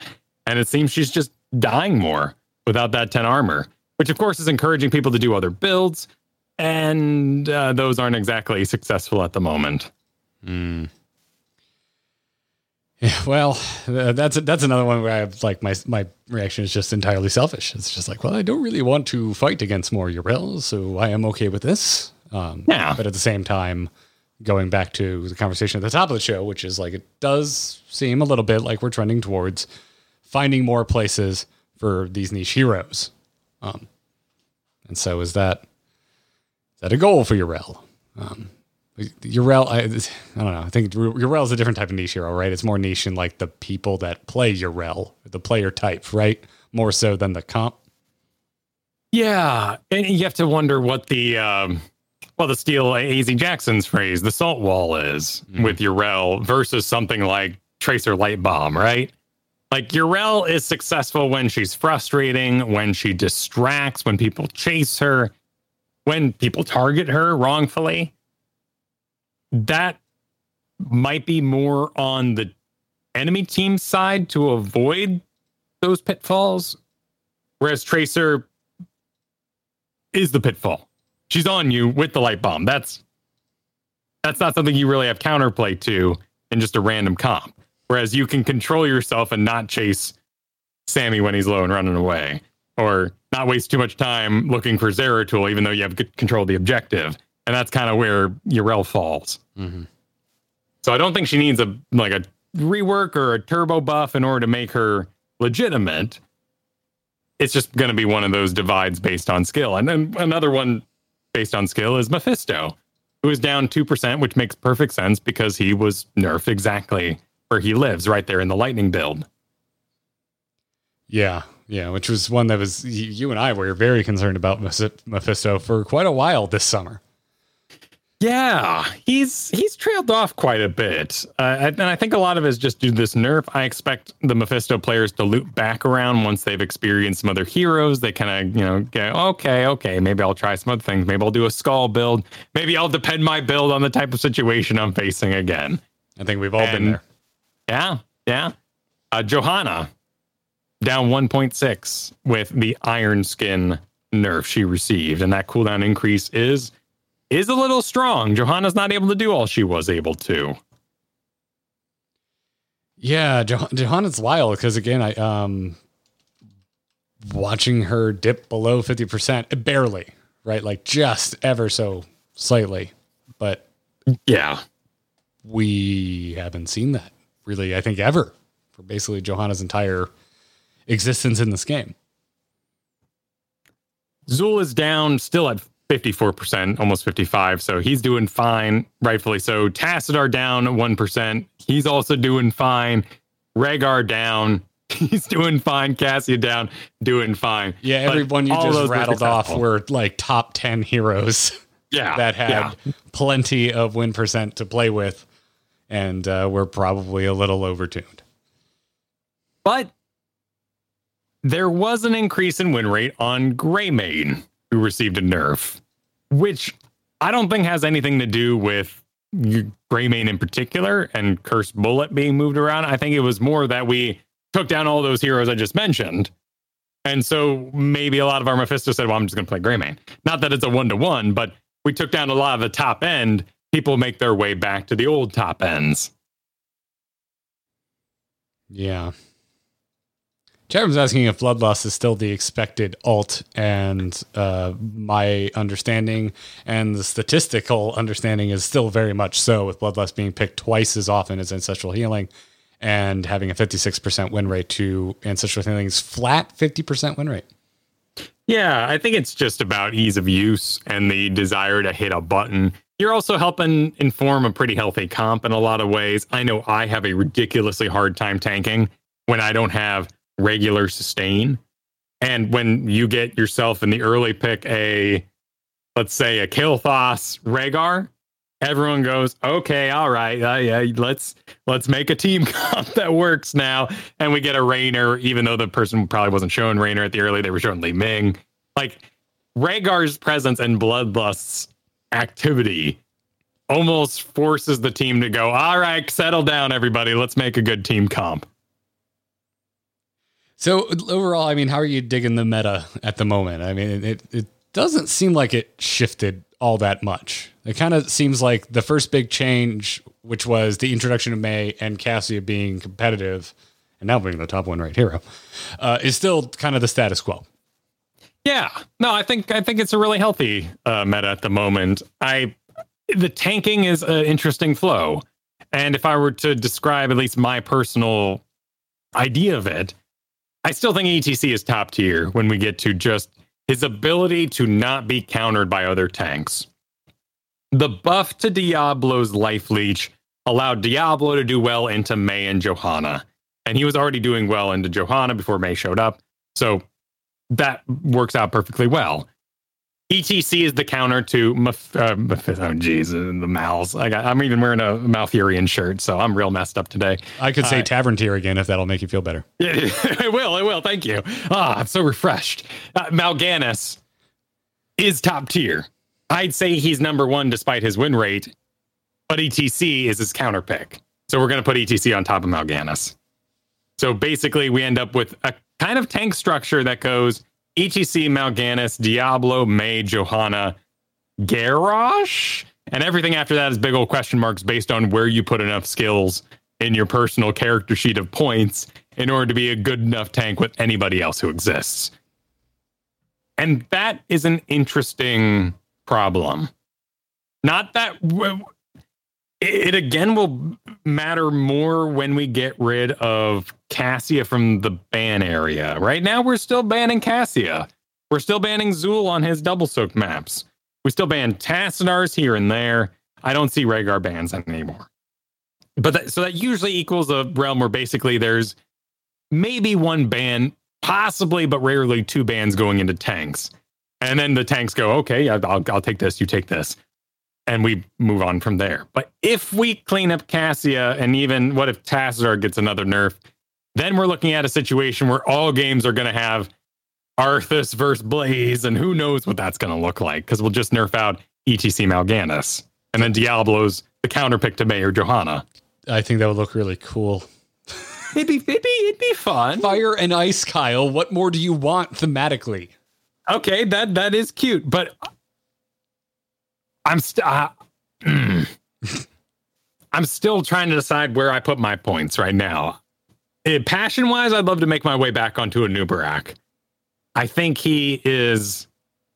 And it seems she's just dying more without that 10 armor, which of course is encouraging people to do other builds. And uh, those aren't exactly successful at the moment. Yeah, well, uh, that's that's another one where I have like my my reaction is just entirely selfish. It's just like, well, I don't really want to fight against more Auriel, so I am okay with this. Um, Yeah. But at the same time, going back to the conversation at the top of the show, which is like it does seem a little bit like we're trending towards finding more places for these niche heroes. Um, and so is that is that a goal for Auriel? Um, Auriel, I, I don't know. I think Auriel is a different type of niche hero, right? It's more niche in like the people that play Auriel, the player type, right? More so than the comp. Yeah, and you have to wonder what the um, well, the steel Az Jackson's phrase, the salt wall is with Auriel versus something like Tracer Light Bomb, right? Like Auriel is successful when she's frustrating, when she distracts, when people chase her, when people target her wrongfully. That might be more on the enemy team side to avoid those pitfalls. Whereas Tracer is the pitfall. She's on you with the light bomb. That's that's not something you really have counterplay to in just a random comp. Whereas you can control yourself and not chase Sammy when he's low and running away, or not waste too much time looking for Zeratul, even though you have good control of the objective. And that's kind of where Auriel falls. Mm-hmm. So I don't think she needs a like a rework or a turbo buff in order to make her legitimate. It's just going to be one of those divides based on skill. And then another one based on skill is Mephisto, who is down 2%, which makes perfect sense because he was nerfed exactly where he lives, right there in the lightning build. Yeah, yeah, which was one that was you and I were very concerned about Mephisto for quite a while this summer. Yeah, he's he's trailed off quite a bit, uh, and I think a lot of it is just due to this nerf. I expect the Mephisto players to loop back around once they've experienced some other heroes. They kind of you know go, okay, okay, maybe I'll try some other things. Maybe I'll do a skull build. Maybe I'll depend my build on the type of situation I'm facing again. I think we've all been there. Yeah, yeah. Uh, Johanna down 1.6 with the Iron Skin nerf she received, and that cooldown increase is is a little strong. Johanna's not able to do all she was able to. Yeah, Jo- Johanna's wild because again, I um watching her dip below fifty percent, barely, right? Like just ever so slightly, but Yeah, we haven't seen that really. I think ever for basically Johanna's entire existence in this game. Xul is down still at 54%, almost 55. So he's doing fine, rightfully so. Tassadar down 1%. He's also doing fine. Rehgar down. He's doing fine. Cassia down, doing fine. Yeah, everyone you just rattled off were like top ten heroes. yeah, that had yeah. plenty of win percent to play with and uh, were probably a little overtuned. But there was an increase in win rate on Greymane, who received a nerf, which I don't think has anything to do with Greymane in particular and Cursed Bullet being moved around. I think it was more that we took down all those heroes I just mentioned. And so maybe a lot of our Mephisto said, well, I'm just going to play Greymane. Not that it's a one to one, but we took down a lot of the top end. People make their way back to the old top ends. Yeah. Chatham asking if Bloodlust is still the expected alt, and uh, my understanding and the statistical understanding is still very much so, with Bloodlust being picked twice as often as Ancestral Healing and having a 56% win rate to Ancestral Healing's flat 50% win rate. Yeah, I think it's just about ease of use and the desire to hit a button. You're also helping inform a pretty healthy comp in a lot of ways. I know I have a ridiculously hard time tanking when I don't have regular sustain. And when you get yourself in the early pick a, let's say, a Kilthos Rehgar, everyone goes, okay, all right, uh, yeah, let's let's make a team comp that works now, and we get a Raynor, even though the person probably wasn't showing Raynor at the early, they were showing Li Ming. Like Rehgar's presence and Bloodlust's activity almost forces the team to go, all right, settle down, everybody, let's make a good team comp. So overall, I mean, how are you digging the meta at the moment? I mean, it it doesn't seem like it shifted all that much. It kind of seems like the first big change, which was the introduction of Mei and Cassia being competitive, and now being the top one right hero, uh, is still kind of the status quo. Yeah, no, I think I think it's a really healthy uh, meta at the moment. I the tanking is an interesting flow, and if I were to describe at least my personal idea of it, I still think ETC is top tier when we get to just his ability to not be countered by other tanks. The buff to Diablo's life leech allowed Diablo to do well into Mei and Johanna, and he was already doing well into Johanna before Mei showed up. So that works out perfectly well. ETC is the counter to Meph- uh, Meph- oh geez, uh, the Mals. I got, I'm even wearing a Malfurion shirt, so I'm real messed up today. I could say Uh, tavern tier again if that'll make you feel better. It will. It will. Thank you. Ah, I'm so refreshed. Uh, Mal'Ganis is top tier. I'd say he's number one despite his win rate, but ETC is his counter pick. So we're going to put ETC on top of Mal'Ganis. So basically, we end up with a kind of tank structure that goes ETC, Mal'Ganis, Diablo, Mei, Johanna, Garrosh, and everything after that is big old question marks based on where you put enough skills in your personal character sheet of points in order to be a good enough tank with anybody else who exists. And that is an interesting problem. Not that it again will matter more when we get rid of Cassia from the ban area. Right now, we're still banning Cassia. We're still banning Xul on his double soak maps. We still ban Tassadars here and there. I don't see Rehgar bans anymore. But that, so that usually equals a realm where basically there's maybe one ban, possibly, but rarely two bans going into tanks. And then the tanks go, okay, I'll, I'll take this, you take this. And we move on from there. But if we clean up Cassia, and even what if Tassadar gets another nerf, then we're looking at a situation where all games are going to have Arthas versus Blaze, and who knows what that's going to look like because we'll just nerf out ETC Mal'Ganis. And then Diablo's the counter pick to Mayor Johanna. I think that would look really cool. It'd be, it'd be, it'd be fun. Fire and ice, Kyle. What more do you want thematically? Okay, that that is cute, but I'm still uh. I'm still trying to decide where I put my points right now. passion wise, I'd love to make my way back onto Anub'arak. I think he is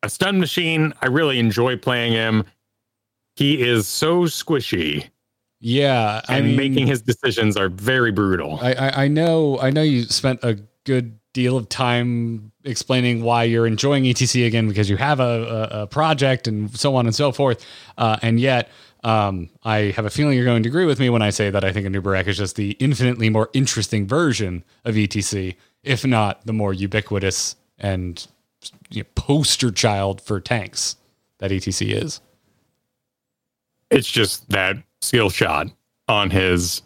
a stun machine. I really enjoy playing him. He is so squishy, Yeah, I and mean, making his decisions are very brutal. I, I I know I know you spent a good deal of time explaining why you're enjoying ETC again because you have a, a, a project and so on and so forth, uh, and yet. Um, I have a feeling you're going to agree with me when I say that I think a new Nubarak is just the infinitely more interesting version of ETC, if not the more ubiquitous and you know, poster child for tanks that ETC is. It's just that skill shot on his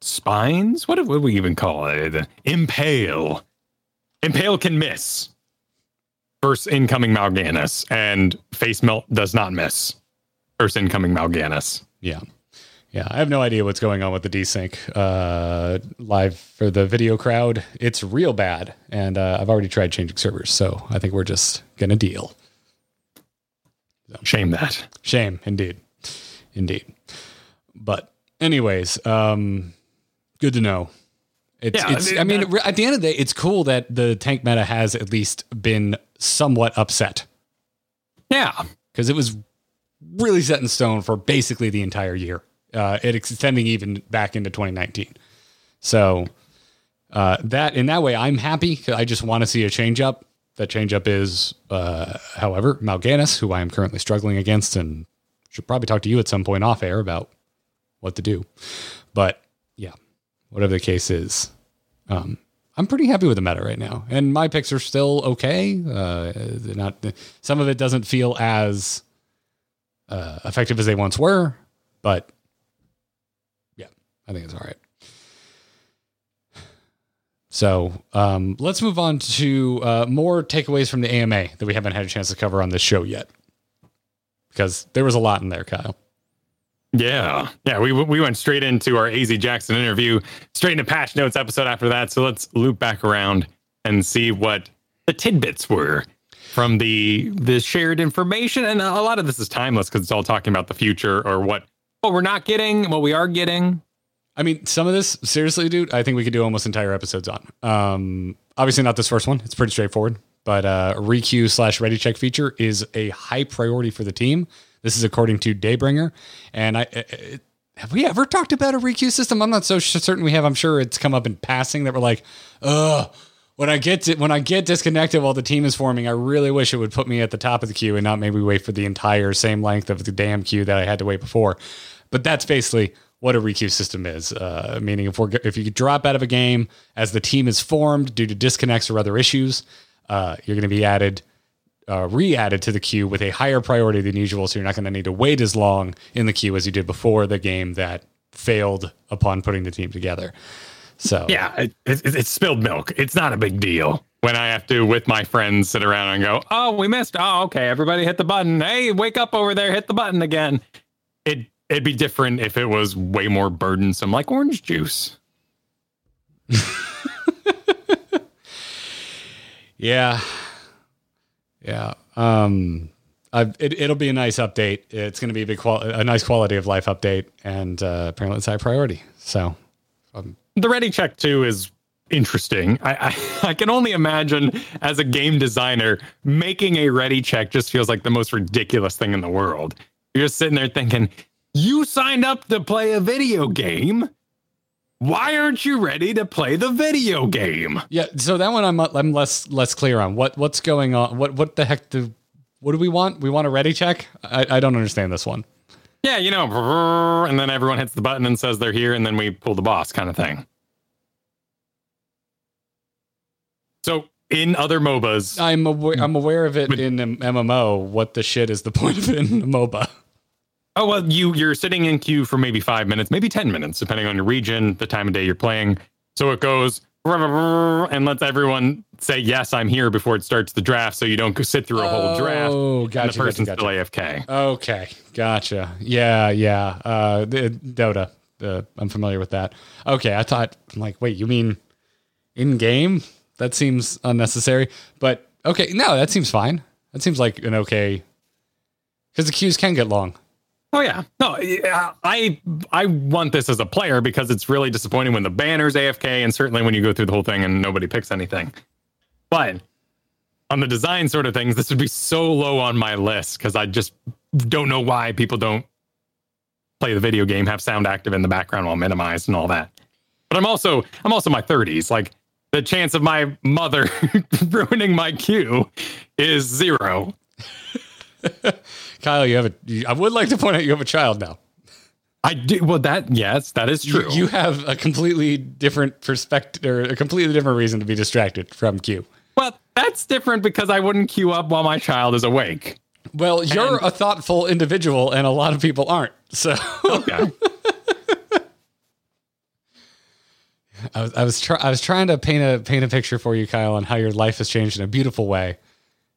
spines. What would we even call it? Impale. Impale can miss. First incoming Mal'Ganis, and face melt does not miss. First incoming Mal'Ganis. Yeah. Yeah. I have no idea what's going on with the desync uh, live for the video crowd. It's real bad. And uh, I've already tried changing servers. So I think we're just to deal. Shame that. Shame. Indeed. Indeed. But, anyways, um, good to know. It's, Yeah, it's, I I mean, mean, at the end of the day, it's cool that the tank meta has at least been somewhat upset Yeah. because it was really set in stone for basically the entire year. Uh, it extending even back into 2019. So uh, that in that way, I'm happy. I just want to see a change up. That change up is, uh, however, Mal'Ganis, who I am currently struggling against, and should probably talk to you at some point off air about what to do. But yeah, whatever the case is, um, I'm pretty happy with the meta right now, and my picks are still okay. Uh, not some of it doesn't feel as uh, effective as they once were, but yeah, I think it's all right. So um, let's move on to uh, more takeaways from the AMA that we haven't had a chance to cover on this show yet, because there was a lot in there, Kyle. Yeah. Yeah. We, we went straight into our AZ Jackson interview, straight into Patch Notes episode after that. So let's loop back around and see what the tidbits were from the the shared information. And a lot of this is timeless because it's all talking about the future or what what we're not getting, what we are getting. I mean, some of this, seriously, dude, I think we could do almost entire episodes on. Um, obviously, not this first one. It's pretty straightforward. but uh, requeue slash ready check feature is a high priority for the team. This is according to Daybringer, and I. It, have we ever talked about a requeue system? I'm not so certain we have. I'm sure it's come up in passing that we're like, ugh. When I get to, when I get disconnected while the team is forming, I really wish it would put me at the top of the queue and not maybe wait for the entire same length of the damn queue that I had to wait before. But that's basically what a requeue system is. Uh, meaning, if we're if you drop out of a game as the team is formed due to disconnects or other issues, uh, you're going to be added uh, re-added to the queue with a higher priority than usual. So you're not going to need to wait as long in the queue as you did before the game that failed upon putting the team together. So yeah, it, it, it's spilled milk. It's not a big deal when I have to with my friends sit around and go, "Oh, we missed. Oh, okay, everybody hit the button. Hey, wake up over there, hit the button again." It it'd be different if it was way more burdensome, like orange juice. yeah, yeah. Um, I've, it, will be a nice update. It's going to be a big, qual- a nice quality of life update, and uh, apparently it's high priority. So, um, the ready check too is interesting. I, I, I can only imagine as a game designer making a ready check just feels like the most ridiculous thing in the world. You're just sitting there thinking, you signed up to play a video game why aren't you ready to play the video game? Yeah, so that one I'm I'm less less clear on. What what's going on? What what the heck do what do we want? We want a ready check? I, I don't understand this one. Yeah, you know, and then everyone hits the button and says they're here, and then we pull the boss kind of thing. So in other MOBAs, I'm aware, hmm. I'm aware of it in MMO. What the shit is the point of it in MOBA? Oh well, you you're sitting in queue for maybe five minutes, maybe ten minutes, depending on your region, the time of day you're playing. So it goes and lets everyone say yes, I'm here before it starts the draft, so you don't sit through a whole draft. Oh, gotcha. And the person's gotcha, gotcha. still AFK. Okay, gotcha. Yeah, yeah. Uh, Dota. Uh, I'm familiar with that. Okay, I thought I'm like, wait, you mean in game? That seems unnecessary. But okay, no, that seems fine. That seems like an okay because the queues can get long. Oh yeah, no, I I want this as a player because it's really disappointing when the banner's AFK, and certainly when you go through the whole thing and nobody picks anything. But on the design sort of things, this would be so low on my list because I just don't know why people don't play the video game, have sound active in the background while minimized and all that. But I'm also I'm also my 30s. Like the chance of my mother ruining my queue is zero. Kyle, you have a. I would like to point out you have a child now. I do. Well, that yes, that is true. You, you have a completely different perspective or a completely different reason to be distracted from queue. Well, that's different because I wouldn't queue up while my child is awake. Well, you're and, a thoughtful individual, and a lot of people aren't. So. Okay. I was I was, try, I was trying to paint a paint a picture for you, Kyle, on how your life has changed in a beautiful way.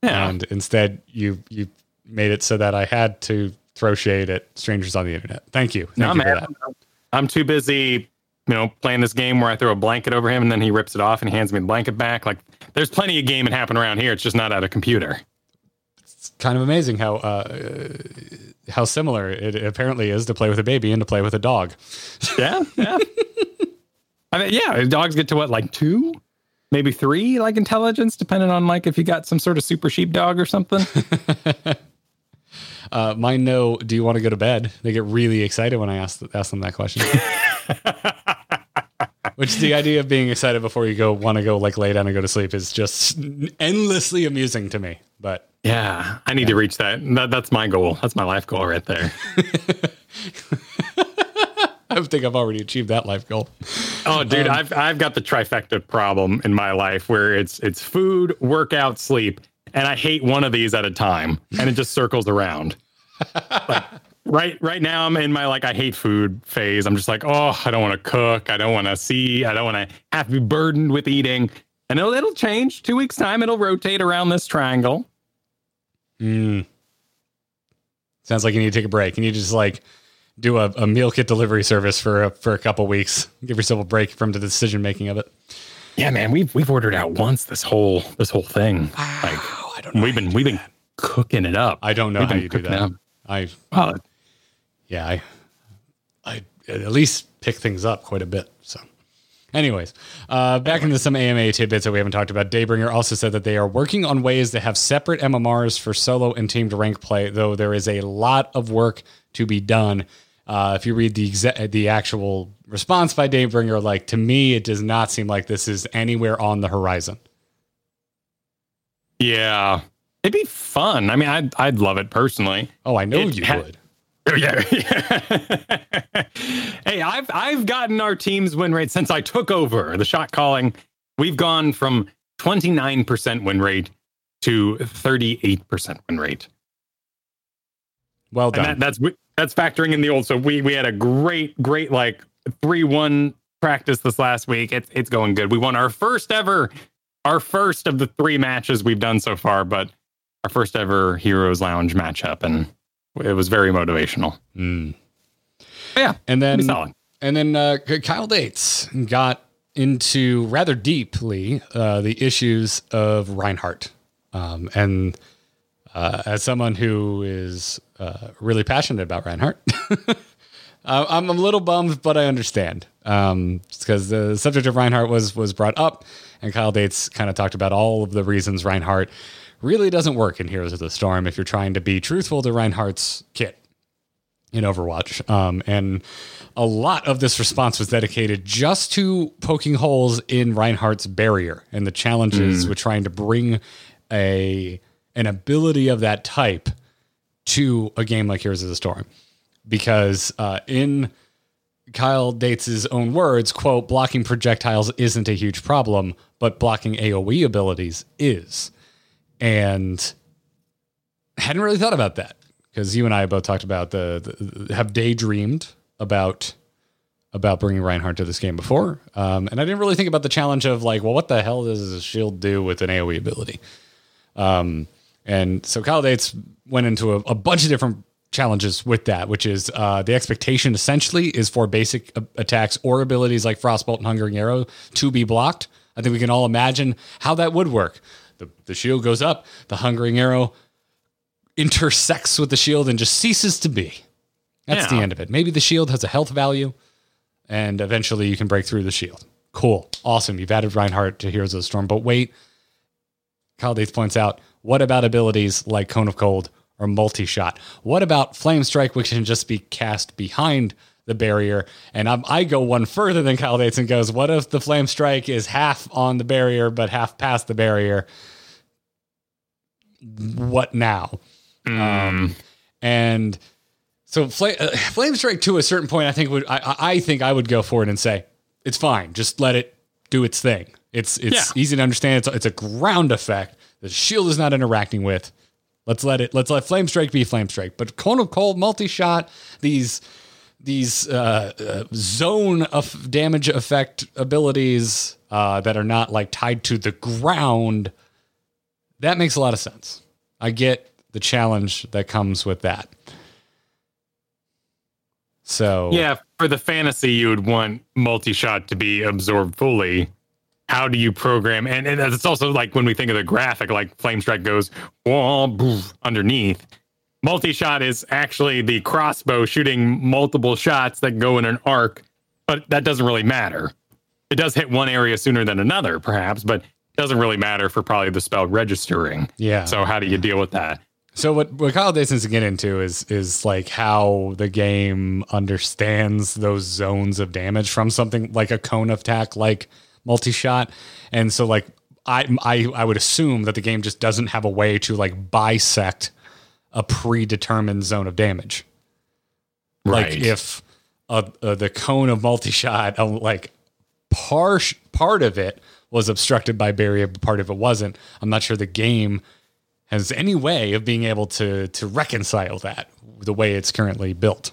Yeah. And instead, you you made it so that I had to throw shade at strangers on the internet. Thank you. Thank no, you man. I'm too busy, you know, playing this game where I throw a blanket over him and then he rips it off and he hands me the blanket back. Like, there's plenty of gaming happening around here. It's just not at a computer. It's kind of amazing how uh, how similar it apparently is to play with a baby and to play with a dog. Yeah, yeah. I mean, yeah, dogs get to what, like two? maybe three like intelligence, depending on like if you got some sort of super sheepdog or something. uh, mine know. Do you want to go to bed? They get really excited when I ask ask them that question. Which the idea of being excited before you go want to go like lay down and go to sleep is just endlessly amusing to me. But yeah, I need yeah. to reach that. that. That's my goal. That's my life goal right there. I think I've already achieved that life goal. Oh, dude, um, I've I've got the trifecta problem in my life where it's it's food, workout, sleep, and I hate one of these at a time, and it just circles around. Like, right right now, I'm in my like I hate food phase. I'm just like, oh, I don't want to cook, I don't want to see, I don't want to have to be burdened with eating, and it'll it'll change. Two weeks time, it'll rotate around this triangle. Hmm. Sounds like you need to take a break. You need to just like do a, a meal kit delivery service for a, for a couple weeks. Give yourself a break from the decision making of it. Yeah, man, we've we've ordered out once this whole this whole thing. Wow, like I don't know. We've been we've been cooking it up. I don't know we've how you do that. I well, yeah, I I at least pick things up quite a bit. So Anyways, uh, back into some AMA tidbits that we haven't talked about. Daybringer also said that they are working on ways to have separate MMRs for solo and teamed rank play, though there is a lot of work to be done. Uh, if you read the exa- the actual response by Daybringer, like to me, it does not seem like this is anywhere on the horizon. Yeah, it'd be fun. I mean, I'd I'd love it personally. Oh, I know It you ha- would. Oh yeah. hey, I've I've gotten our team's win rate since I took over the shot calling. We've gone from 29% win rate to 38% win rate. Well done. that, that's that's factoring in the old. So we we had a great great like 3-1 practice this last week. It's it's going good. We won our first ever our first of the three matches we've done so far, but our first ever Heroes Lounge matchup and it was very motivational. Mm. Yeah. And then And then uh, Kyle Dates got into rather deeply uh, the issues of Reinhardt. Um, and uh, as someone who is uh, really passionate about Reinhardt, uh, I'm a little bummed, but I understand um, because the subject of Reinhardt was was brought up, and Kyle Dates kind of talked about all of the reasons Reinhardt really doesn't work in Heroes of the Storm if you're trying to be truthful to Reinhardt's kit in Overwatch. Um, and a lot of this response was dedicated just to poking holes in Reinhardt's barrier and the challenges with trying to bring a an ability of that type to a game like Heroes of the Storm. Because uh, in Kyle Dates' own words, quote, blocking projectiles isn't a huge problem, but blocking AoE abilities is. And hadn't really thought about that because you and I both talked about the, the have daydreamed about about bringing Reinhardt to this game before, um, and I didn't really think about the challenge of like, well, what the hell does a shield do with an AOE ability? Um, and so Kyle went into a, a bunch of different challenges with that, which is uh, the expectation essentially is for basic a- attacks or abilities like Frostbolt and Hungering Arrow to be blocked. I think we can all imagine how that would work. The, the shield goes up, the Hungering Arrow intersects with the shield and just ceases to be. That's the end of it. Maybe the shield has a health value, and eventually you can break through the shield. Cool. Awesome. You've added Reinhardt to Heroes of the Storm. But wait, Kyle Dates points out, what about abilities like Cone of Cold or Multi Shot? What about Flame Strike, which can just be cast behind the barrier? And I'm, I go one further than Kyle Dates and goes, what if the Flame Strike is half on the barrier but half past the barrier? What now? Um, and so Flame, uh, Flame Strike to a certain point, I think would I, I I think I would go for it and say it's fine. Just let it do its thing. It's it's Yeah. easy to understand. It's it's a ground effect. The shield is not interacting with. Let's let it. Let's let Flame Strike be Flame Strike. But Cone of Cold, multi shot, these these uh, uh, zone of damage effect abilities uh, that are not like tied to the ground. That makes a lot of sense. I get the challenge that comes with that. So Yeah, for the fantasy, you would want multi-shot to be absorbed fully. How do you program? And, and it's also like when we think of the graphic, like Flame Strike goes boof, underneath. Multi-shot is actually the crossbow shooting multiple shots that go in an arc, but that doesn't really matter. It does hit one area sooner than another, perhaps, but doesn't really matter for probably the spell registering. Yeah. So how do you deal with that? So what what Kyle Distance to get into is is like how the game understands those zones of damage from something like a cone of attack like multi shot, and so like I I I would assume that the game just doesn't have a way to like bisect a predetermined zone of damage. Like Right. if uh, uh, the cone of multi shot, like part part of it was obstructed by barrier, but part of it wasn't. I'm not sure the game has any way of being able to to reconcile that the way it's currently built.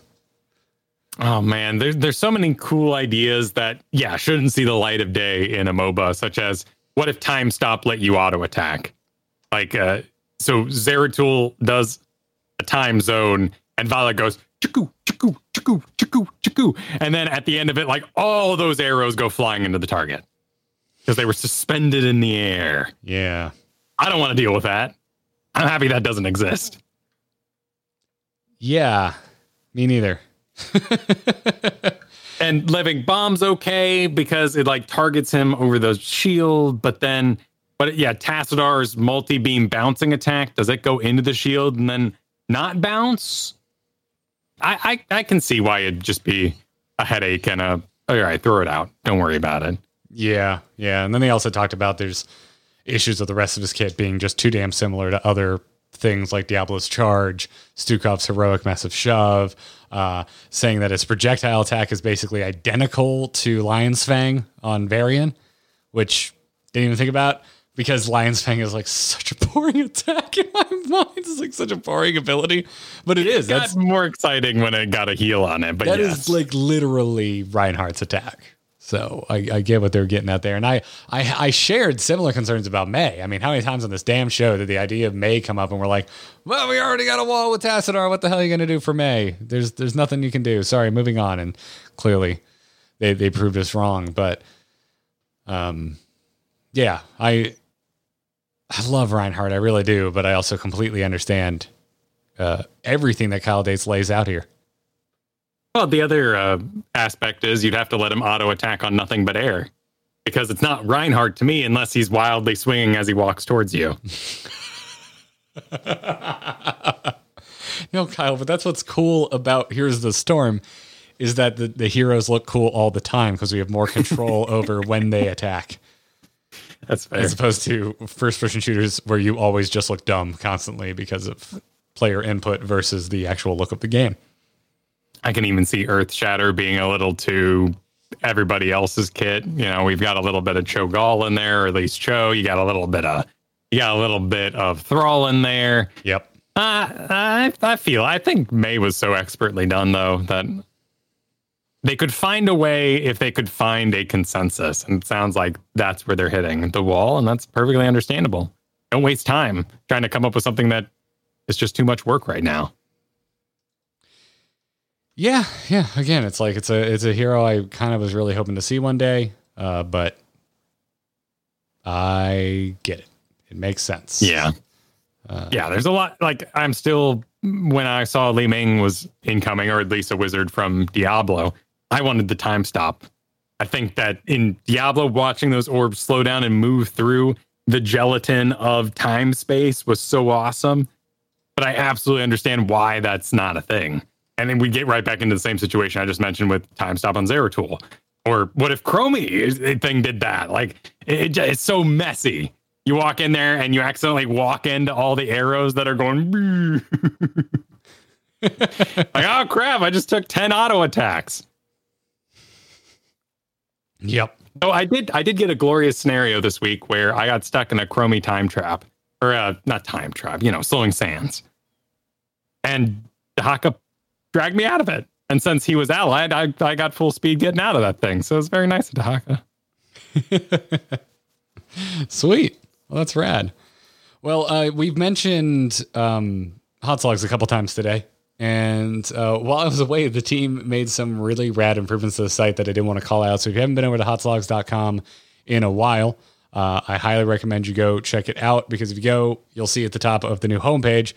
Oh man, there's there's so many cool ideas that yeah shouldn't see the light of day in a MOBA, such as what if time stop let you auto attack? Like uh, so Zeratul does a time zone, and Valla goes chuku chuku chuku chuku chuku, and then at the end of it, like all those arrows go flying into the target because they were suspended in the air. Yeah. I don't want to deal with that. I'm happy that doesn't exist. Yeah. Me neither. and living bomb's okay because it like targets him over the shield, but then but yeah, Tassadar's multi-beam bouncing attack, does it go into the shield and then not bounce? I I, I can see why it'd just be a headache and a all right, throw it out. Don't worry about it. Yeah, yeah. And then they also talked about there's issues with the rest of his kit being just too damn similar to other things like Diablo's Charge, Stukov's heroic massive shove, uh, saying that his projectile attack is basically identical to Lion's Fang on Varian, which didn't even think about because Lion's Fang is like such a boring attack in my mind. It's like such a boring ability, but it is. That's more exciting when it got a heal on it. But that yes. is like literally Reinhardt's attack. So I, I, get what they're getting at there, and I, I I shared similar concerns about Mei. I mean, how many times on this damn show did the idea of Mei come up, and we're like, "Well, we already got a wall with Tassadar. What the hell are you going to do for Mei? There's there's nothing you can do. Sorry, moving on." And clearly, they they proved us wrong. But, um, yeah, I I love Reinhardt, I really do, but I also completely understand uh, everything that Kyle Dates lays out here. Well, the other uh, aspect is you'd have to let him auto attack on nothing but air because it's not Reinhardt to me unless he's wildly swinging as he walks towards you. no, Kyle, but that's what's cool about Here's the Storm is that the, the heroes look cool all the time because we have more control over when they attack. That's fair. As opposed to first person shooters where you always just look dumb constantly because of player input versus the actual look of the game. I can even see Earth Shatter being a little too everybody else's kit. You know, we've got a little bit of Cho'Gall in there, or at least Cho. You got a little bit of you got a little bit of Thrall in there. Yep. Uh, I I feel I think Mei was so expertly done though that they could find a way if they could find a consensus. And it sounds like that's where they're hitting the wall, and that's perfectly understandable. Don't waste time trying to come up with something that is just too much work right now. Yeah, yeah. Again, it's like it's a it's a hero I kind of was really hoping to see one day, uh, but I get it. It makes sense. Yeah. Uh, yeah, there's a lot. Like I'm still when I saw Li Ming was incoming, or at least a wizard from Diablo. I wanted the time stop. I think that in Diablo, watching those orbs slow down and move through the gelatin of time space was so awesome. But I absolutely understand why that's not a thing. And then we get right back into the same situation I just mentioned with time stop on Zeratul. Or what if Chromie thing did that? Like it, it's so messy. You walk in there and you accidentally walk into all the arrows that are going. like, oh crap! I just took ten auto attacks. Yep. Oh, I did. I did get a glorious scenario this week where I got stuck in a Chromie time trap, or uh, not time trap. You know, slowing sands, and Dehaka dragged me out of it. And since he was allied, I, I got full speed getting out of that thing. So it was very nice of Dehaka. Sweet. Well, that's rad. Well, uh, we've mentioned um, Hotslogs a couple times today. And uh, while I was away, the team made some really rad improvements to the site that I didn't want to call out. So if you haven't been over to hotslogs.com in a while, uh, I highly recommend you go check it out because if you go, you'll see at the top of the new homepage,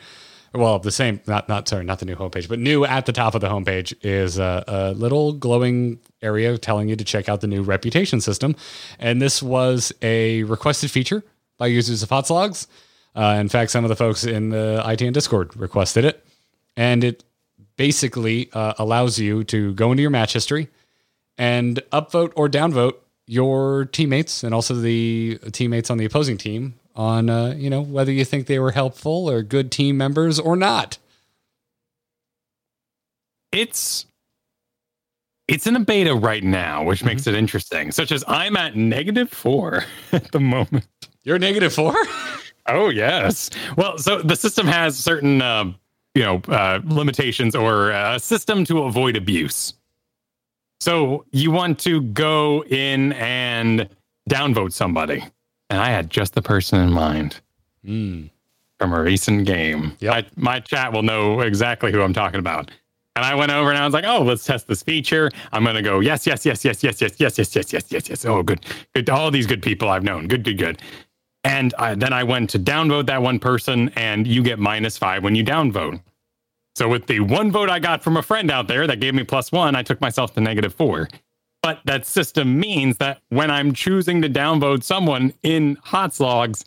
well, the same, not, not, sorry, not the new homepage, but new at the top of the homepage is a, a little glowing area telling you to check out the new reputation system. And this was a requested feature by users of Hotslogs. Uh, in fact, some of the folks in the ITN Discord requested it and it basically uh, allows you to go into your match history and upvote or downvote your teammates and also the teammates on the opposing team on uh, you know whether you think they were helpful or good team members or not. It's it's in a beta right now, which mm-hmm. makes it interesting. Such as I'm at negative four at the moment. You're negative four. oh yes. Well, so the system has certain uh, you know uh, limitations or a system to avoid abuse. So you want to go in and downvote somebody, and I had just the person in mind mm. from a recent game. Yep. my chat will know exactly who I'm talking about. And I went over and I was like, "Oh, let's test this feature." I'm gonna go, "Yes, yes, yes, yes, yes, yes, yes, yes, yes, yes, yes, yes." Oh, good, good. All these good people I've known. Good, good, good. And I, then I went to downvote that one person, and you get minus five when you downvote. So with the one vote I got from a friend out there that gave me plus one, I took myself to negative four. But that system means that when I'm choosing to downvote someone in hot slogs,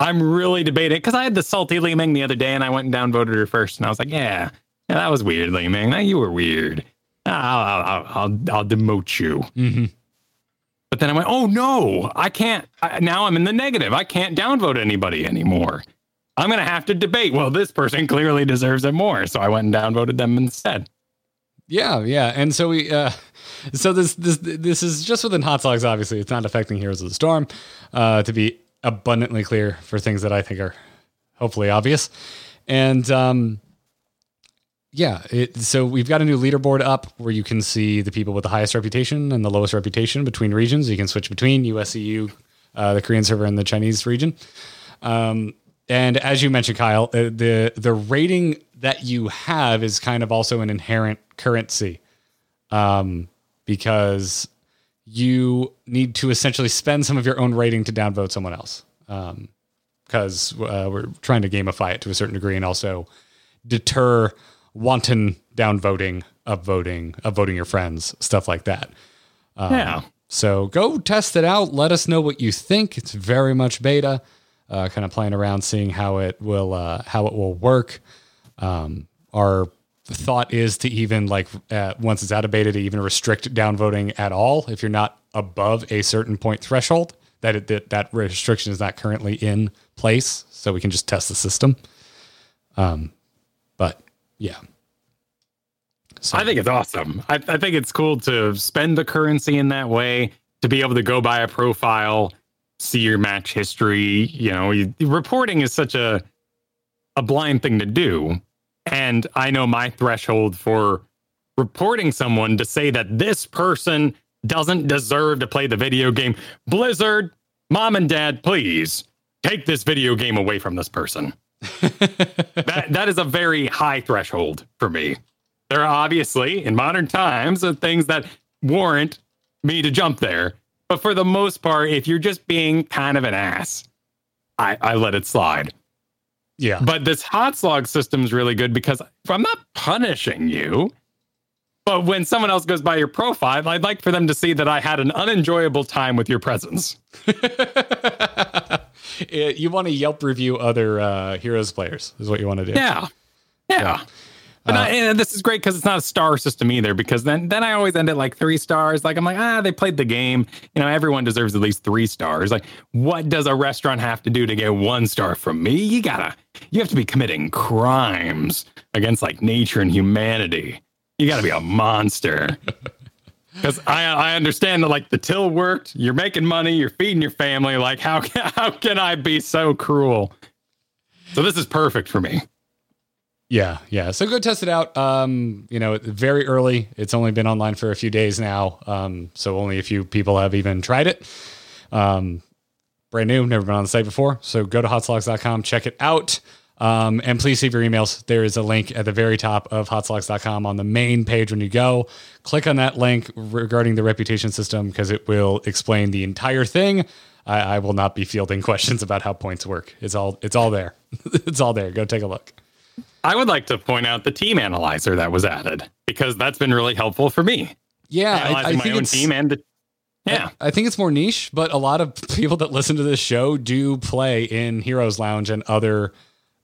I'm really debating because I had the salty Li Ming the other day and I went and downvoted her first, and I was like, yeah, yeah, that was weird, Li Ming. You were weird. I'll, I'll, I'll, I'll demote you. Mm-hmm. But then I went, oh no, I can't. I, now I'm in the negative. I can't downvote anybody anymore. I'm going to have to debate. Well, this person clearly deserves it more. So I went and downvoted them instead. Yeah, yeah. And so we, uh, so this, this, this is just within hot obviously. It's not affecting Heroes of the Storm, uh, to be abundantly clear for things that I think are hopefully obvious. And, um, yeah, it, so we've got a new leaderboard up where you can see the people with the highest reputation and the lowest reputation between regions. You can switch between USEU, uh, the Korean server, and the Chinese region. Um, and as you mentioned, Kyle, uh, the the rating that you have is kind of also an inherent currency, um, because you need to essentially spend some of your own rating to downvote someone else. Because uh, we're trying to gamify it to a certain degree and also deter wanton downvoting of voting of voting your friends, stuff like that. yeah. So go test it out. Let us know what you think. It's very much beta, uh, kind of playing around, seeing how it will uh, how it will work. Um, our thought is to even like uh, once it's out of beta to even restrict downvoting at all if you're not above a certain point threshold. That it, that that restriction is not currently in place, so we can just test the system. Um, but yeah. so. I think it's awesome. I, I think it's cool to spend the currency in that way, to be able to go by a profile, see your match history. You know, you, reporting is such a a blind thing to do, and I know my threshold for reporting someone to say that this person doesn't deserve to play the video game. Blizzard, mom and dad, please take this video game away from this person. that that is a very high threshold for me. There are obviously in modern times uh, things that warrant me to jump there, but for the most part, if you're just being kind of an ass, I, I let it slide. Yeah. But this hot slog system is really good because I'm not punishing you. But when someone else goes by your profile, I'd like for them to see that I had an unenjoyable time with your presence. It- you want to Yelp review other uh, heroes players is what you want to do. Yeah. Yeah. But I, and this is great because it's not a star system either. Because then, then I always end at like three stars. Like I'm like, ah, they played the game. You know, everyone deserves at least three stars. Like, what does a restaurant have to do to get one star from me? You gotta, you have to be committing crimes against like nature and humanity. You gotta be a monster. Because I, I understand that like the till worked. You're making money. You're feeding your family. Like, how how can I be so cruel? So this is perfect for me. Yeah, yeah. So go test it out. Um, you know, very early. It's only been online for a few days now. Um, so only a few people have even tried it. Um, brand new, never been on the site before. So go to hotslogs.com, check it out. Um, and please save your emails. There is a link at the very top of hotslogs.com on the main page when you go. Click on that link regarding the reputation system because it will explain the entire thing. I, I will not be fielding questions about how points work. It's all it's all there. it's all there. Go take a look. I would like to point out the team analyzer that was added because that's been really helpful for me. Yeah, I, Analyzing I my think own it's team and the yeah. I think it's more niche, but a lot of people that listen to this show do play in Heroes Lounge and other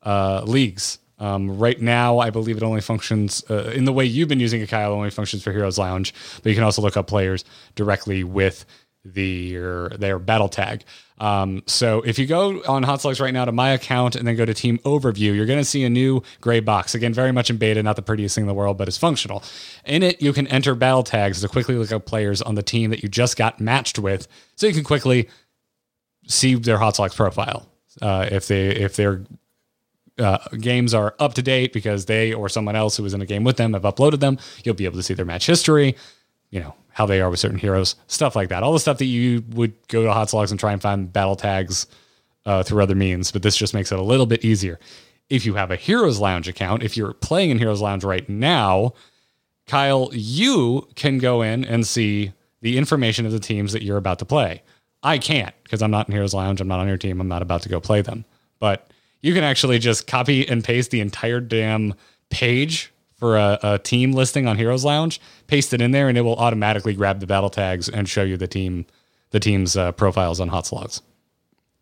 uh, leagues. Um, right now, I believe it only functions uh, in the way you've been using it, Kyle. Only functions for Heroes Lounge, but you can also look up players directly with their their battle tag. Um, so if you go on Hotslogs right now to my account and then go to Team Overview, you're going to see a new gray box. Again, very much in beta, not the prettiest thing in the world, but it's functional. In it, you can enter battle tags to quickly look up players on the team that you just got matched with, so you can quickly see their Hotslogs profile. Uh, if they if their uh, games are up to date because they or someone else who was in a game with them have uploaded them, you'll be able to see their match history. You know how they are with certain heroes, stuff like that. All the stuff that you would go to Hotslogs and try and find battle tags uh, through other means, but this just makes it a little bit easier. If you have a Heroes Lounge account, if you're playing in Heroes Lounge right now, Kyle, you can go in and see the information of the teams that you're about to play. I can't because I'm not in Heroes Lounge. I'm not on your team. I'm not about to go play them. But you can actually just copy and paste the entire damn page for a, a team listing on Heroes Lounge, paste it in there, and it will automatically grab the battle tags and show you the team the team's uh, profiles on Hotslogs.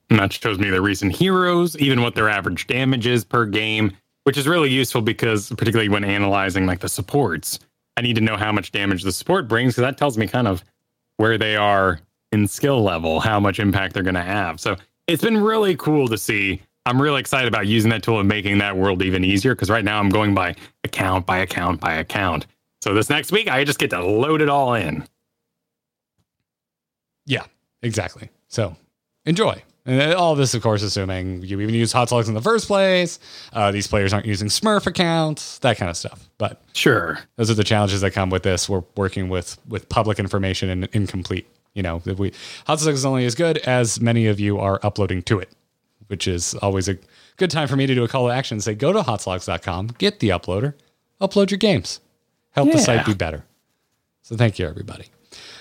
And that shows me their recent heroes, even what their average damage is per game, which is really useful because, particularly when analyzing like the supports, I need to know how much damage the support brings because that tells me kind of where they are in skill level, how much impact they're going to have. So it's been really cool to see. I'm really excited about using that tool and making that world even easier because right now I'm going by account by account by account. So this next week, I just get to load it all in. Yeah, exactly. So enjoy. And all this, of course, assuming you even use Hotslogs in the first place. Uh, these players aren't using Smurf accounts, that kind of stuff. But Sure. those are the challenges that come with this. We're working with with public information and incomplete. You know, if we Hotslogs is only as good as many of you are uploading to it, which is always a good time for me to do a call to action and say, go to hotslogs.com, get the uploader, upload your games, help the site be better. So thank you, everybody.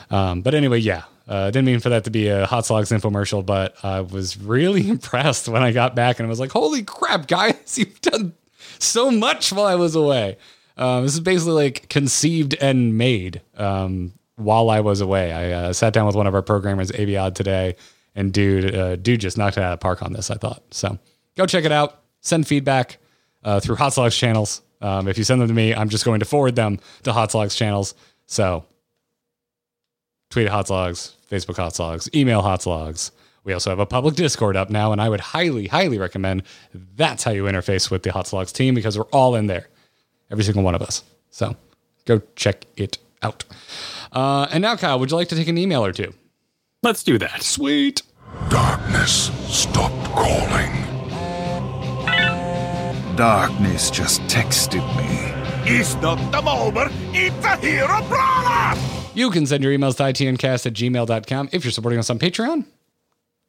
Um, but anyway, yeah, uh, didn't mean for that to be a Hotslogs infomercial, but I was really impressed when I got back and I was like, holy crap, guys, you've done so much while I was away. Um, this is basically like conceived and made um, while I was away. I uh, sat down with one of our programmers, Aviad, today, and dude, uh, dude just knocked it out of the park on this. I thought so. Go check it out. Send feedback uh, through Hot channels. Um, if you send them to me, I'm just going to forward them to Hot channels. So tweet at Hot Facebook Hot email Hot. We also have a public Discord up now, and I would highly, highly recommend that's how you interface with the Hot team because we're all in there, every single one of us. So go check it out. Uh, and now, Kyle, would you like to take an email or two? Let's do that. Sweet. Darkness, stop calling. Darkness just texted me. It's not the moment, it's a hero brawler! You can send your emails to itncast at gmail.com. If you're supporting us on Patreon,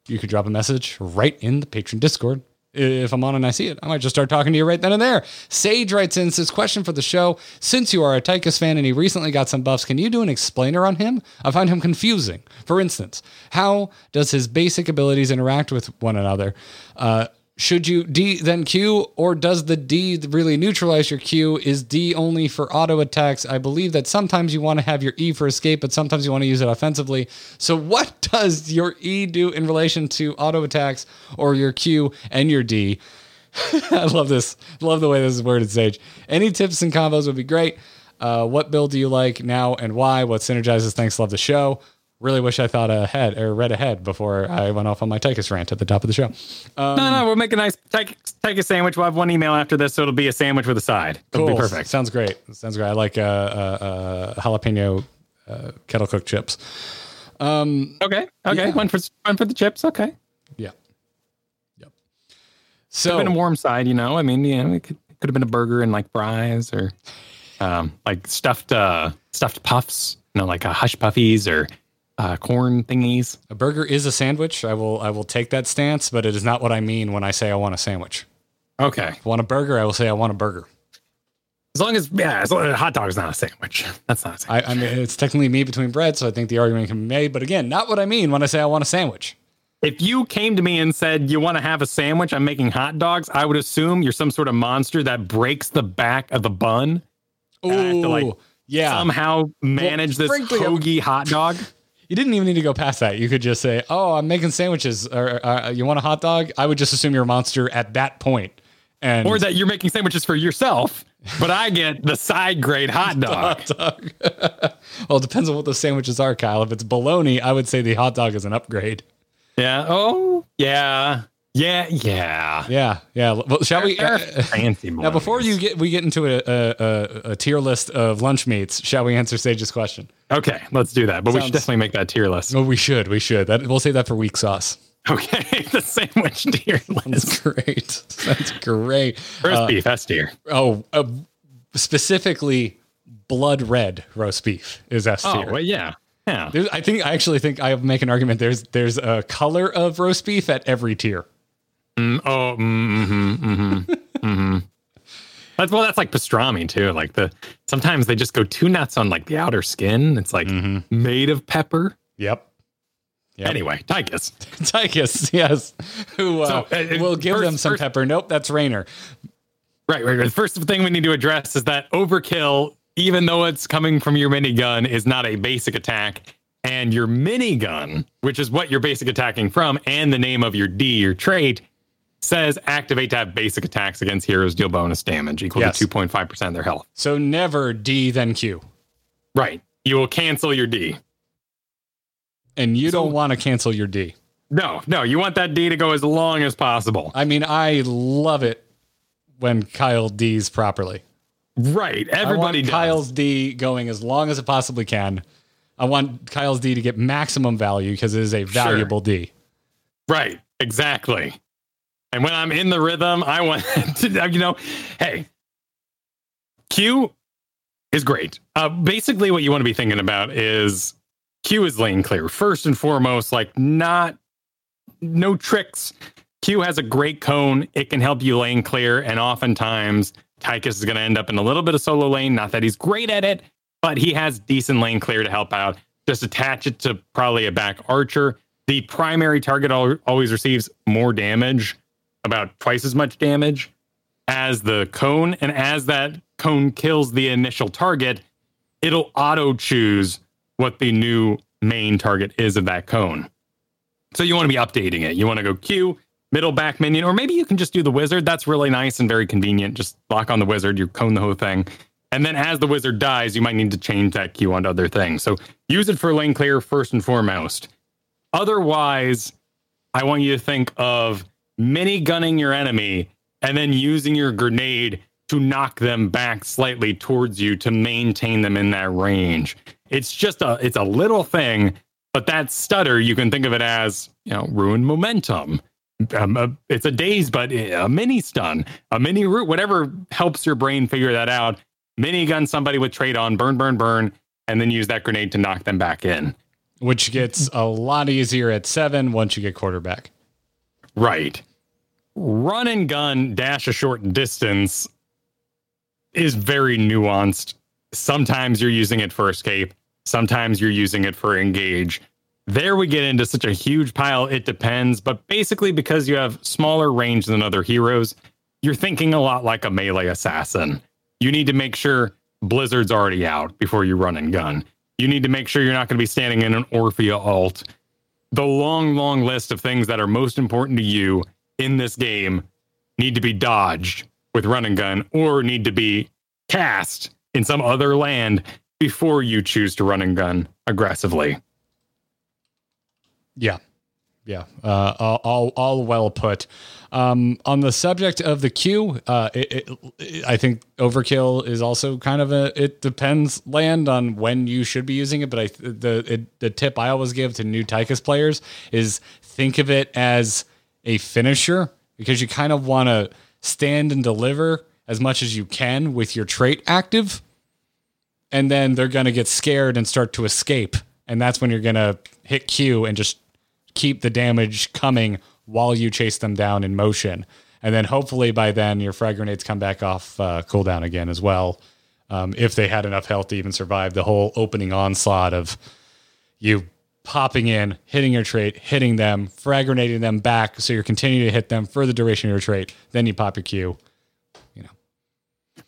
you could drop a message right in the patron Discord. If I'm on and I see it, I might just start talking to you right then and there. Sage writes in says, Question for the show. Since you are a Tychus fan and he recently got some buffs, can you do an explainer on him? I find him confusing. For instance, how does his basic abilities interact with one another? Uh, should you D then Q, or does the D really neutralize your Q? Is D only for auto attacks? I believe that sometimes you want to have your E for escape, but sometimes you want to use it offensively. So, what does your E do in relation to auto attacks, or your Q and your D? I love this. Love the way this is worded, Sage. Any tips and combos would be great. Uh, what build do you like now and why? What synergizes? Thanks. Love the show. Really wish I thought ahead or read ahead before I went off on my Tychus rant at the top of the show. no, no, we'll make a nice a sandwich. We'll have one email after this, so it'll be a sandwich with a side. It'll be perfect. Sounds great. Sounds great. I like uh, uh, uh, jalapeno uh, kettle cooked chips. Um, Okay, okay. One for one for the chips. Okay. Yeah. Yep. So could been a warm side, you know. I mean, you know, it could, could have been a burger and like fries or um, like stuffed uh, stuffed puffs, you know, like uh, hush puffies or uh, corn thingies. a burger is a sandwich. I will I will take that stance, but it is not what I mean when I say I want a sandwich. Okay. If I want a burger, I will say I want a burger. As long as yeah, as long as a hot dog is not a sandwich. That's not a sandwich. I, I mean, it's technically meat between bread, so I think the argument can be made. But again, not what I mean when I say I want a sandwich. if you came to me and said you want to have a sandwich, I'm making hot dogs, I would assume you're some sort of monster that breaks the back of the bun. To, like, yeah. Somehow manage this frankly, hoagie hot dog. You didn't even need to go past that. You could just say, "Oh, I'm making sandwiches," or uh, "You want a hot dog?" I would just assume you're a monster at that point, and Or that you're making sandwiches for yourself, but I get the side grade hot dog. hot dog. well, it depends on what those sandwiches are, Kyle. If it's bologna, I would say the hot dog is an upgrade. Yeah. Oh, yeah. Yeah. Yeah. Yeah, yeah. Well, shall we? Uh, fancy now, before you get we get into a, a, a, tier list of lunch meats, shall we answer Sage's question? Okay, let's do that. But we should definitely make that tier list. Oh, we should. We should. That we'll save that for week sauce. Okay, the sandwich tier list. That's great. That's great. Roast beef, S tier. Oh, uh, specifically, blood red roast beef is S tier. Oh, well, yeah. Yeah. There's- I think I actually think I make an argument. There's there's a color of roast beef at every tier. Mm, oh, mm-hmm, mm-hmm, mm-hmm. That's well, that's like pastrami too. Like the sometimes they just go two nuts on like the outer skin. It's like made of pepper. Yep. Yep. Anyway, Tychus. Tychus, yes. Who uh, So, uh, uh, will give first- them some first- pepper? Nope, that's Raynor. Right, right, right. The first thing we need to address is that overkill, even though it's coming from your minigun, is not a basic attack. And your minigun, which is what you're basic attacking from, and the name of your D, your trait, says activate to have basic attacks against heroes deal bonus damage equal Yes. to 2.5% of their health. So never D then Q. Right. You will cancel your D. And you So- don't want to cancel your D. No, no, you want that D to go as long as possible. I mean, I love it when Kyle D's properly. Right. I Everybody want does. Kyle's D going as long as it possibly can. I want Kyle's D to get maximum value because it is a valuable D. Right, exactly. And when I'm in the rhythm, I want to, you know, hey, Q is great. Uh, basically, what you want to be thinking about is Q is lane clear. First and foremost, like not, no tricks. Q has a great cone. It can help you lane clear. And oftentimes, Tychus is going to end up in a little bit of solo lane. Not that he's great at it, but he has decent lane clear to help out. Just attach it to probably a back archer. The primary target al- always receives more damage, about twice as much damage as the cone. And as that cone kills the initial target, it'll auto choose what the new main target is of that cone. So you want to be updating it. You want to go Q, middle back minion, or maybe you can just do the wizard. That's really nice and very convenient. Just lock on the wizard, you cone the whole thing. And then as the wizard dies, you might need to change that Q onto other things. So use it for lane clear first and foremost. Otherwise, I want you to think of mini gunning your enemy and then using your grenade to knock them back slightly towards you to maintain them in that range. It's just a it's a little thing, but that stutter you can think of it as you know ruined momentum. Um, uh, it's a daze, but a mini stun, a mini root, whatever helps your brain figure that out. Mini gun somebody with trade on, burn, burn, burn, and then use that grenade to knock them back in. which gets a lot easier at seven once you get quarterback. Right. Run and gun dash a short distance is very nuanced. Sometimes you're using it for escape, sometimes you're using it for engage. There we get into such a huge pile, it depends. But basically, because you have smaller range than other heroes, you're thinking a lot like a melee assassin. You need to make sure Blizzard's already out before you run and gun. You need to make sure you're not going to be standing in an Orphea alt the long, long list of things that are most important to you in this game need to be dodged with run and gun or need to be cast in some other land before you choose to run and gun aggressively. Yeah. Yeah. Uh, all, all, all well put. Um, on the subject of the queue, uh, it, it, I think overkill is also kind of a, it depends land on when you should be using it. But I, the, it, the tip I always give to new Tychus players is think of it as a finisher because you kind of want to stand and deliver as much as you can with your trait active. And then they're going to get scared and start to escape. And that's when you're going to hit Q and just keep the damage coming while you chase them down in motion. And then hopefully by then your frag grenades come back off uh, cooldown again as well. Um, if they had enough health to even survive the whole opening onslaught of you popping in, hitting your trait, hitting them, frag grenading them back. So you're continuing to hit them for the duration of your trait. Then you pop your Q.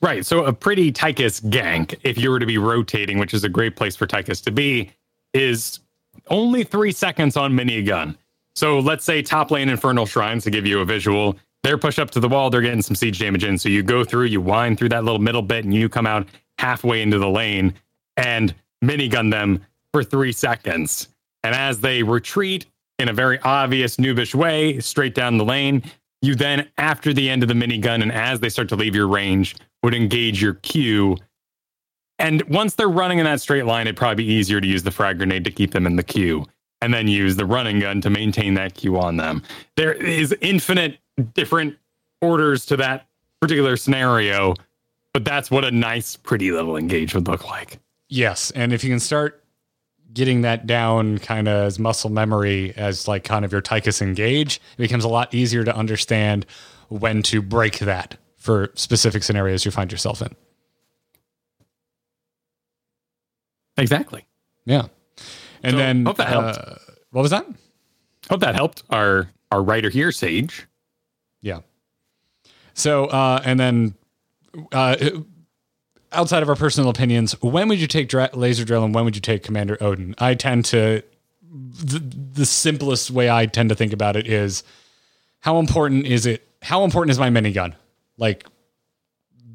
Right. So a pretty Tychus gank, if you were to be rotating, which is a great place for Tychus to be, is only three seconds on minigun. So let's say top lane Infernal Shrines to give you a visual. They're pushed up to the wall, they're getting some siege damage in. So you go through, you wind through that little middle bit, and you come out halfway into the lane and minigun them for three seconds. And as they retreat in a very obvious noobish way, straight down the lane, you then, after the end of the minigun, and as they start to leave your range, would engage your Q. And once they're running in that straight line, it'd probably be easier to use the frag grenade to keep them in the queue and then use the running gun to maintain that queue on them. There is infinite different orders to that particular scenario, but that's what a nice, pretty little engage would look like. Yes. And if you can start getting that down kind of as muscle memory as like kind of your Tychus engage, it becomes a lot easier to understand when to break that for specific scenarios you find yourself in. Exactly. Yeah. And So, then hope that helped. uh, what was that? Hope that helped our our writer here, Sage. Yeah. So, uh, and then uh, outside of our personal opinions, when would you take dra- laser drill and when would you take Commandeer Odin? I tend to the, the simplest way I tend to think about it is how important is it? How important is my minigun? Like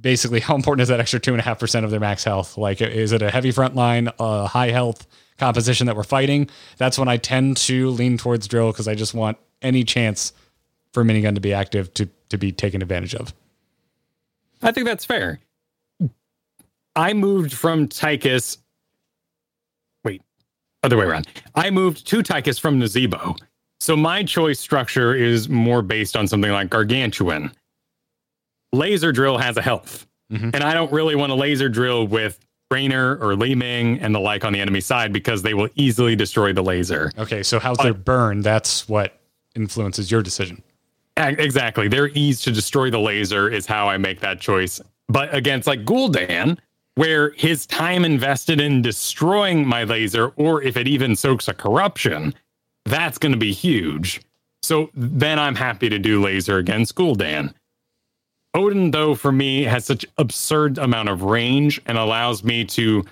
basically how important is that extra two and a half percent of their max health? Like, is it a heavy front line, a high health composition that we're fighting? That's when I tend to lean towards drill because I just want any chance for minigun to be active to to be taken advantage of. I think that's fair. I moved from Tychus. Wait, other way around. I moved to Tychus from Nazeebo. So my choice structure is more based on something like Gargantuan. Laser drill has a health. Mm-hmm. And I don't really want to laser drill with Raynor or Li Ming and the like on the enemy side because they will easily destroy the laser. Okay, so how's their burn? That's what influences your decision. Exactly. Their ease to destroy the laser is how I make that choice. But against like Gul'dan, where his time invested in destroying my laser, or if it even soaks a corruption, that's going to be huge. So then I'm happy to do laser against Gul'dan. Odin, though, for me, has such absurd amount of range and allows me to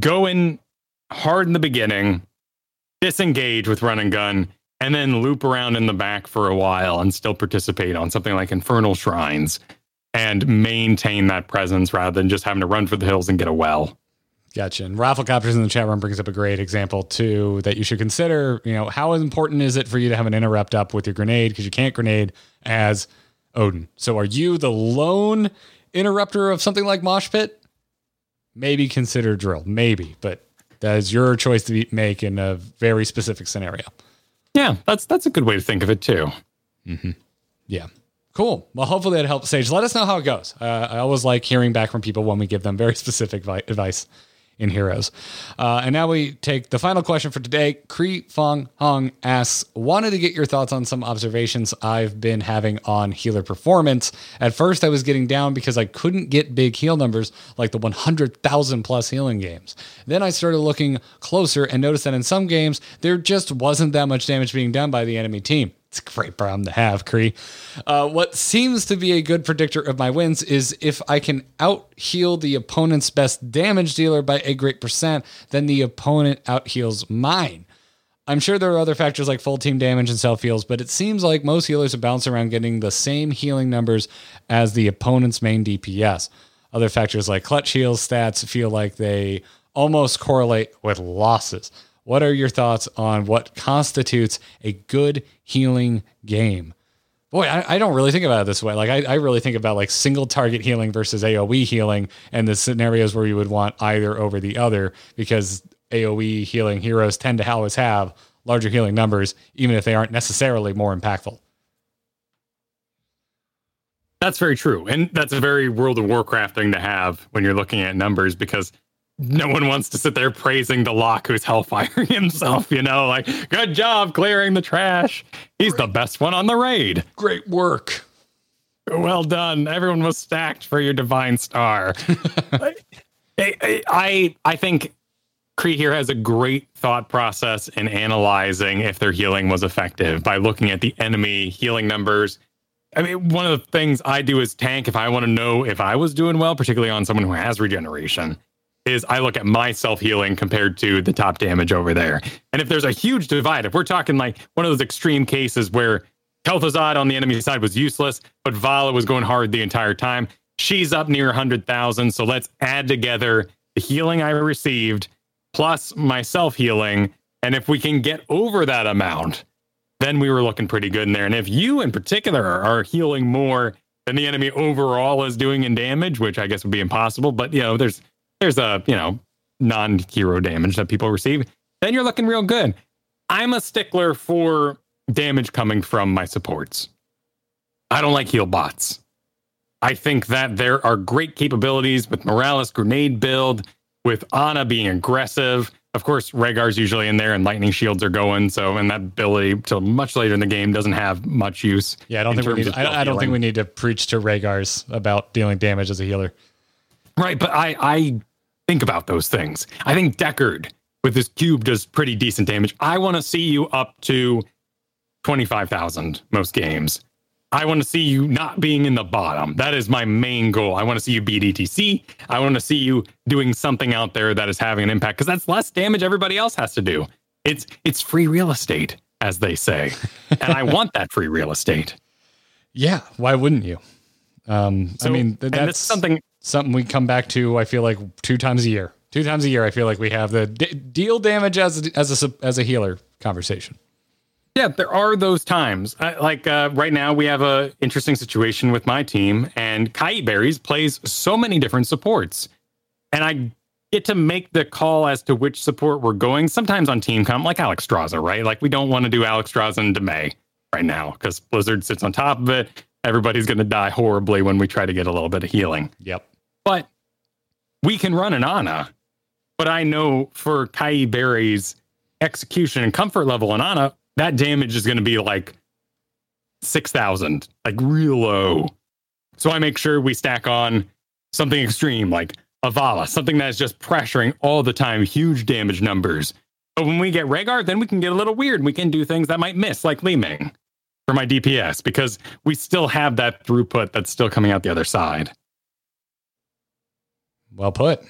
go in hard in the beginning, disengage with run and gun, and then loop around in the back for a while and still participate on something like Infernal Shrines and maintain that presence rather than just having to run for the hills and get a well. Gotcha. And Rafflecopters in the chat room brings up a great example too that you should consider. You know, how important is it for you to have an interrupt up with your grenade because you can't grenade as Odin. So are you the lone interrupter of something like Mosh Pit? Maybe consider drill. Maybe, but that is your choice to be, make in a very specific scenario. Yeah, that's that's a good way to think of it too. Mm-hmm. Yeah. Cool. Well, hopefully that helps Sage. Let us know how it goes. Uh, I always like hearing back from people when we give them very specific vi- advice in Heroes. Uh, and now we take the final question for today. Kree Fong Hong asks, wanted to get your thoughts on some observations I've been having on healer performance. At first, I was getting down because I couldn't get big heal numbers like the 100,000 plus healing games. Then I started looking closer and noticed that in some games, there just wasn't that much damage being done by the enemy team. It's a great problem to have, Kree. Uh, what seems to be a good predictor of my wins is if I can out heal the opponent's best damage dealer by a great percent, then the opponent out heals mine. I'm sure there are other factors like full team damage and self heals, but it seems like most healers are bouncing around getting the same healing numbers as the opponent's main DPS. Other factors like clutch heals stats feel like they almost correlate with losses. What are your thoughts on what constitutes a good healing game? Boy, I, I, don't really think about it this way. Like, I, I really think about like single target healing versus AoE healing and the scenarios where you would want either over the other because AoE healing heroes tend to always have larger healing numbers, even if they aren't necessarily more impactful. That's very true. And that's a very World of Warcraft thing to have when you're looking at numbers because no one wants to sit there praising the lock who's hellfiring himself, you know, like, good job clearing the trash. He's the best one on the raid. Great work. Well done. Everyone was stacked for your divine star. I, I, I think Kree here has a great thought process in analyzing if their healing was effective by looking at the enemy healing numbers. I mean, one of the things I do as tank, if I want to know if I was doing well, particularly on someone who has regeneration, is I look at my self healing compared to the top damage over there. And if there's a huge divide, if we're talking like one of those extreme cases where Kel'Thuzad on the enemy side was useless, but Valla was going hard the entire time, she's up near 100,000. So let's add together the healing I received plus my self healing. And if we can get over that amount, then we were looking pretty good in there. And if you in particular are healing more than the enemy overall is doing in damage, which I guess would be impossible, but you know, there's there's a, you know, non hero damage that people receive, then you're looking real good. I'm a stickler for damage coming from my supports. I don't like heal bots. I think that there are great capabilities with Morales grenade build, with Ana being aggressive. Of course, Rehgar's usually in there and lightning shields are going. So, and that ability till much later in the game doesn't have much use. Yeah, I don't think we need. I, I, don't think we need to preach to Rehgar's about dealing damage as a healer. Right, but I I think about those things. I think Deckard with his cube does pretty decent damage. I want to see you up to 25,000 most games. I want to see you not being in the bottom. That is my main goal. I want to see you beat ETC. I want to see you doing something out there that is having an impact because that's less damage everybody else has to do. It's it's free real estate, as they say, and I want that free real estate. Yeah, why wouldn't you? Um, I mean, th- and that's that's something something we come back to. I feel like two times a year. Two times a year, I feel like we have the d- deal damage as a, as a as a healer conversation. Yeah, there are those times. I, like uh, right now, we have a interesting situation with my team, and Kai Berries plays so many different supports, and I get to make the call as to which support we're going. Sometimes on team comp, like Alexstrasza, right? Like we don't want to do Alexstrasza and Demay right now because Blizzard sits on top of it. Everybody's going to die horribly when we try to get a little bit of healing Yep. But we can run an Ana. But I know for Kai Berry's execution and comfort level on Ana, that damage is going to be like 6,000, like real low. So I make sure we stack on something extreme like Avala, something that's just pressuring all the time, huge damage numbers. But when we get Rehgar, then we can get a little weird. We can do things that might miss, like Li Ming for my DPS, because we still have that throughput that's still coming out the other side. Well put.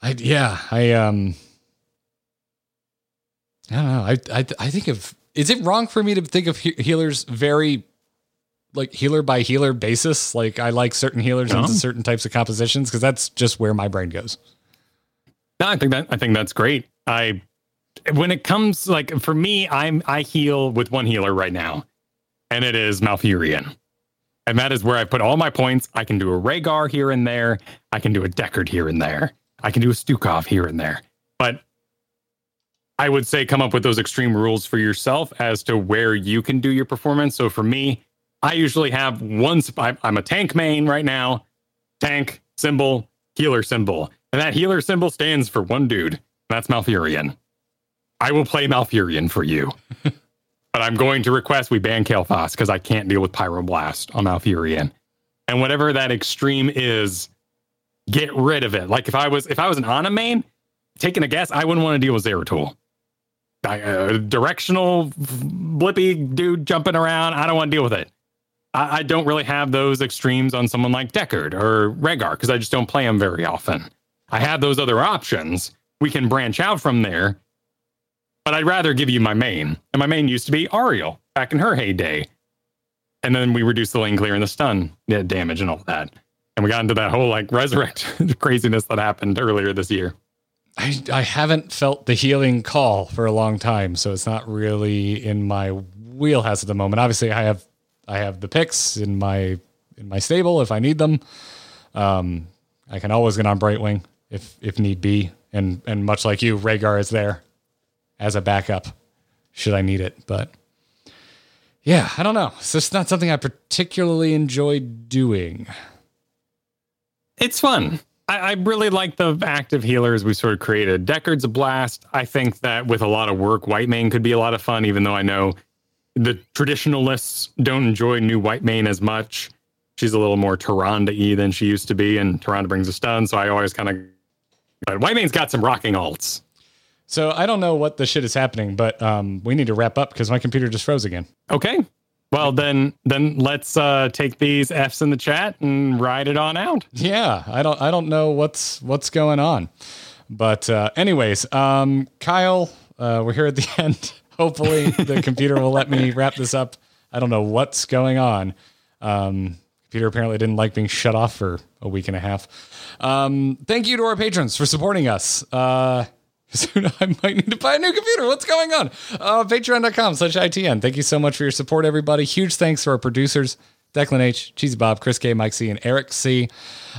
I yeah, I um I don't know. I I I think of is it wrong for me to think of he- healers very like healer by healer basis? Like I like certain healers No. into certain types of compositions because that's just where my brain goes. No, I think that I think that's great. I when it comes like for me, I'm I heal with one healer right now, and it is Malfurion. And that is where I put all my points. I can do a Rehgar here and there. I can do a Deckard here and there. I can do a Stukov here and there. But I would say come up with those extreme rules for yourself as to where you can do your performance. So for me, I usually have one. I'm a tank main right now. Tank symbol, healer symbol, and that healer symbol stands for one dude. That's Malfurion. I will play Malfurion for you. but I'm going to request we ban Kael'thas because I can't deal with Pyroblast on Malfurion. And whatever that extreme is, get rid of it. Like if I was if I was an Ana main, taking a guess, I wouldn't want to deal with Zeratul. I, uh, directional blippy dude jumping around. I don't want to deal with it. I, I don't really have those extremes on someone like Deckard or Rehgar because I just don't play them very often. I have those other options. We can branch out from there, but I'd rather give you my main. And my main used to be Auriel back in her heyday. And then we reduced the lane clear and the stun damage and all that. And we got into that whole like resurrect craziness that happened earlier this year. I I haven't felt the healing call for a long time, so it's not really in my wheelhouse at the moment. Obviously, I have I have the picks in my in my stable if I need them. Um, I can always get on Brightwing if if need be, and and much like you, Rehgar is there as a backup should I need it. But yeah, I don't know. It's just not something I particularly enjoy doing. It's fun. I, I really like the active healers we sort of created. Deckard's a blast. I think that with a lot of work, Whitemane could be a lot of fun, even though I know the traditionalists don't enjoy new Whitemane as much. She's a little more Tyrande y than she used to be, and Tyrande brings a stun, so I always kind of. But Whitemane's got some rocking alts. So I don't know what the shit is happening, but um, we need to wrap up because my computer just froze again. Okay. Well then then let's uh take these F's in the chat and ride it on out. Yeah, I don't I don't know what's what's going on. But uh anyways, um Kyle, uh we're here at the end. Hopefully the computer will let me wrap this up. I don't know what's going on. Um computer apparently didn't like being shut off for a week and a half. Um thank you to our patrons for supporting us. Uh Soon I might need to buy a new computer. What's going on? Uh, Patreon.com slash ITN. Thank you so much for your support, everybody. Huge thanks to our producers, Declan H, Cheesy Bob, Chris K, Mike C, and Eric C.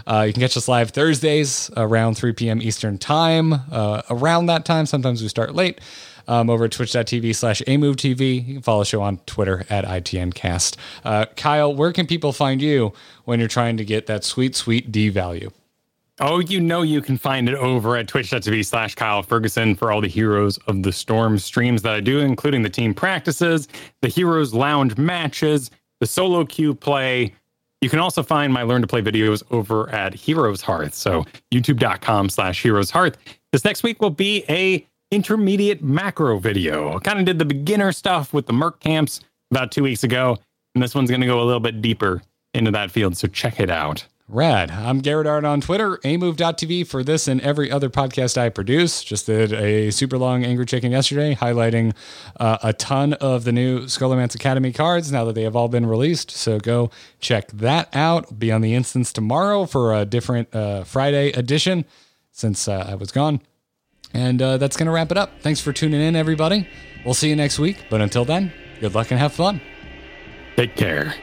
Uh, you can catch us live Thursdays around 3 p.m. Eastern Time. Uh, around that time, sometimes we start late. Um, over at twitch.tv slash AMoveTV. You can follow the show on Twitter at ITNcast. Uh, Kyle, where can people find you when you're trying to get that sweet, sweet D value? Oh, you know you can find it over at twitch.tv slash Kyle Ferguson for all the Heroes of the Storm streams that I do, including the team practices, the Heroes Lounge matches, the solo queue play. You can also find my Learn to Play videos over at Heroes Hearth. So youtube.com slash Heroes Hearth. This next week will be a intermediate macro video. I kind of did the beginner stuff with the Merc camps about two weeks ago, and this one's going to go a little bit deeper into that field. So check it out. Rad. I'm Garrett Art on Twitter, amove.tv for this and every other podcast I produce. Just did a super long Angry Chicken yesterday, highlighting uh, a ton of the new Scholomance Academy cards now that they have all been released. So go check that out. Be on the instance tomorrow for a different uh, Friday edition since uh, I was gone. And uh, that's going to wrap it up. Thanks for tuning in, everybody. We'll see you next week. But until then, good luck and have fun. Take care.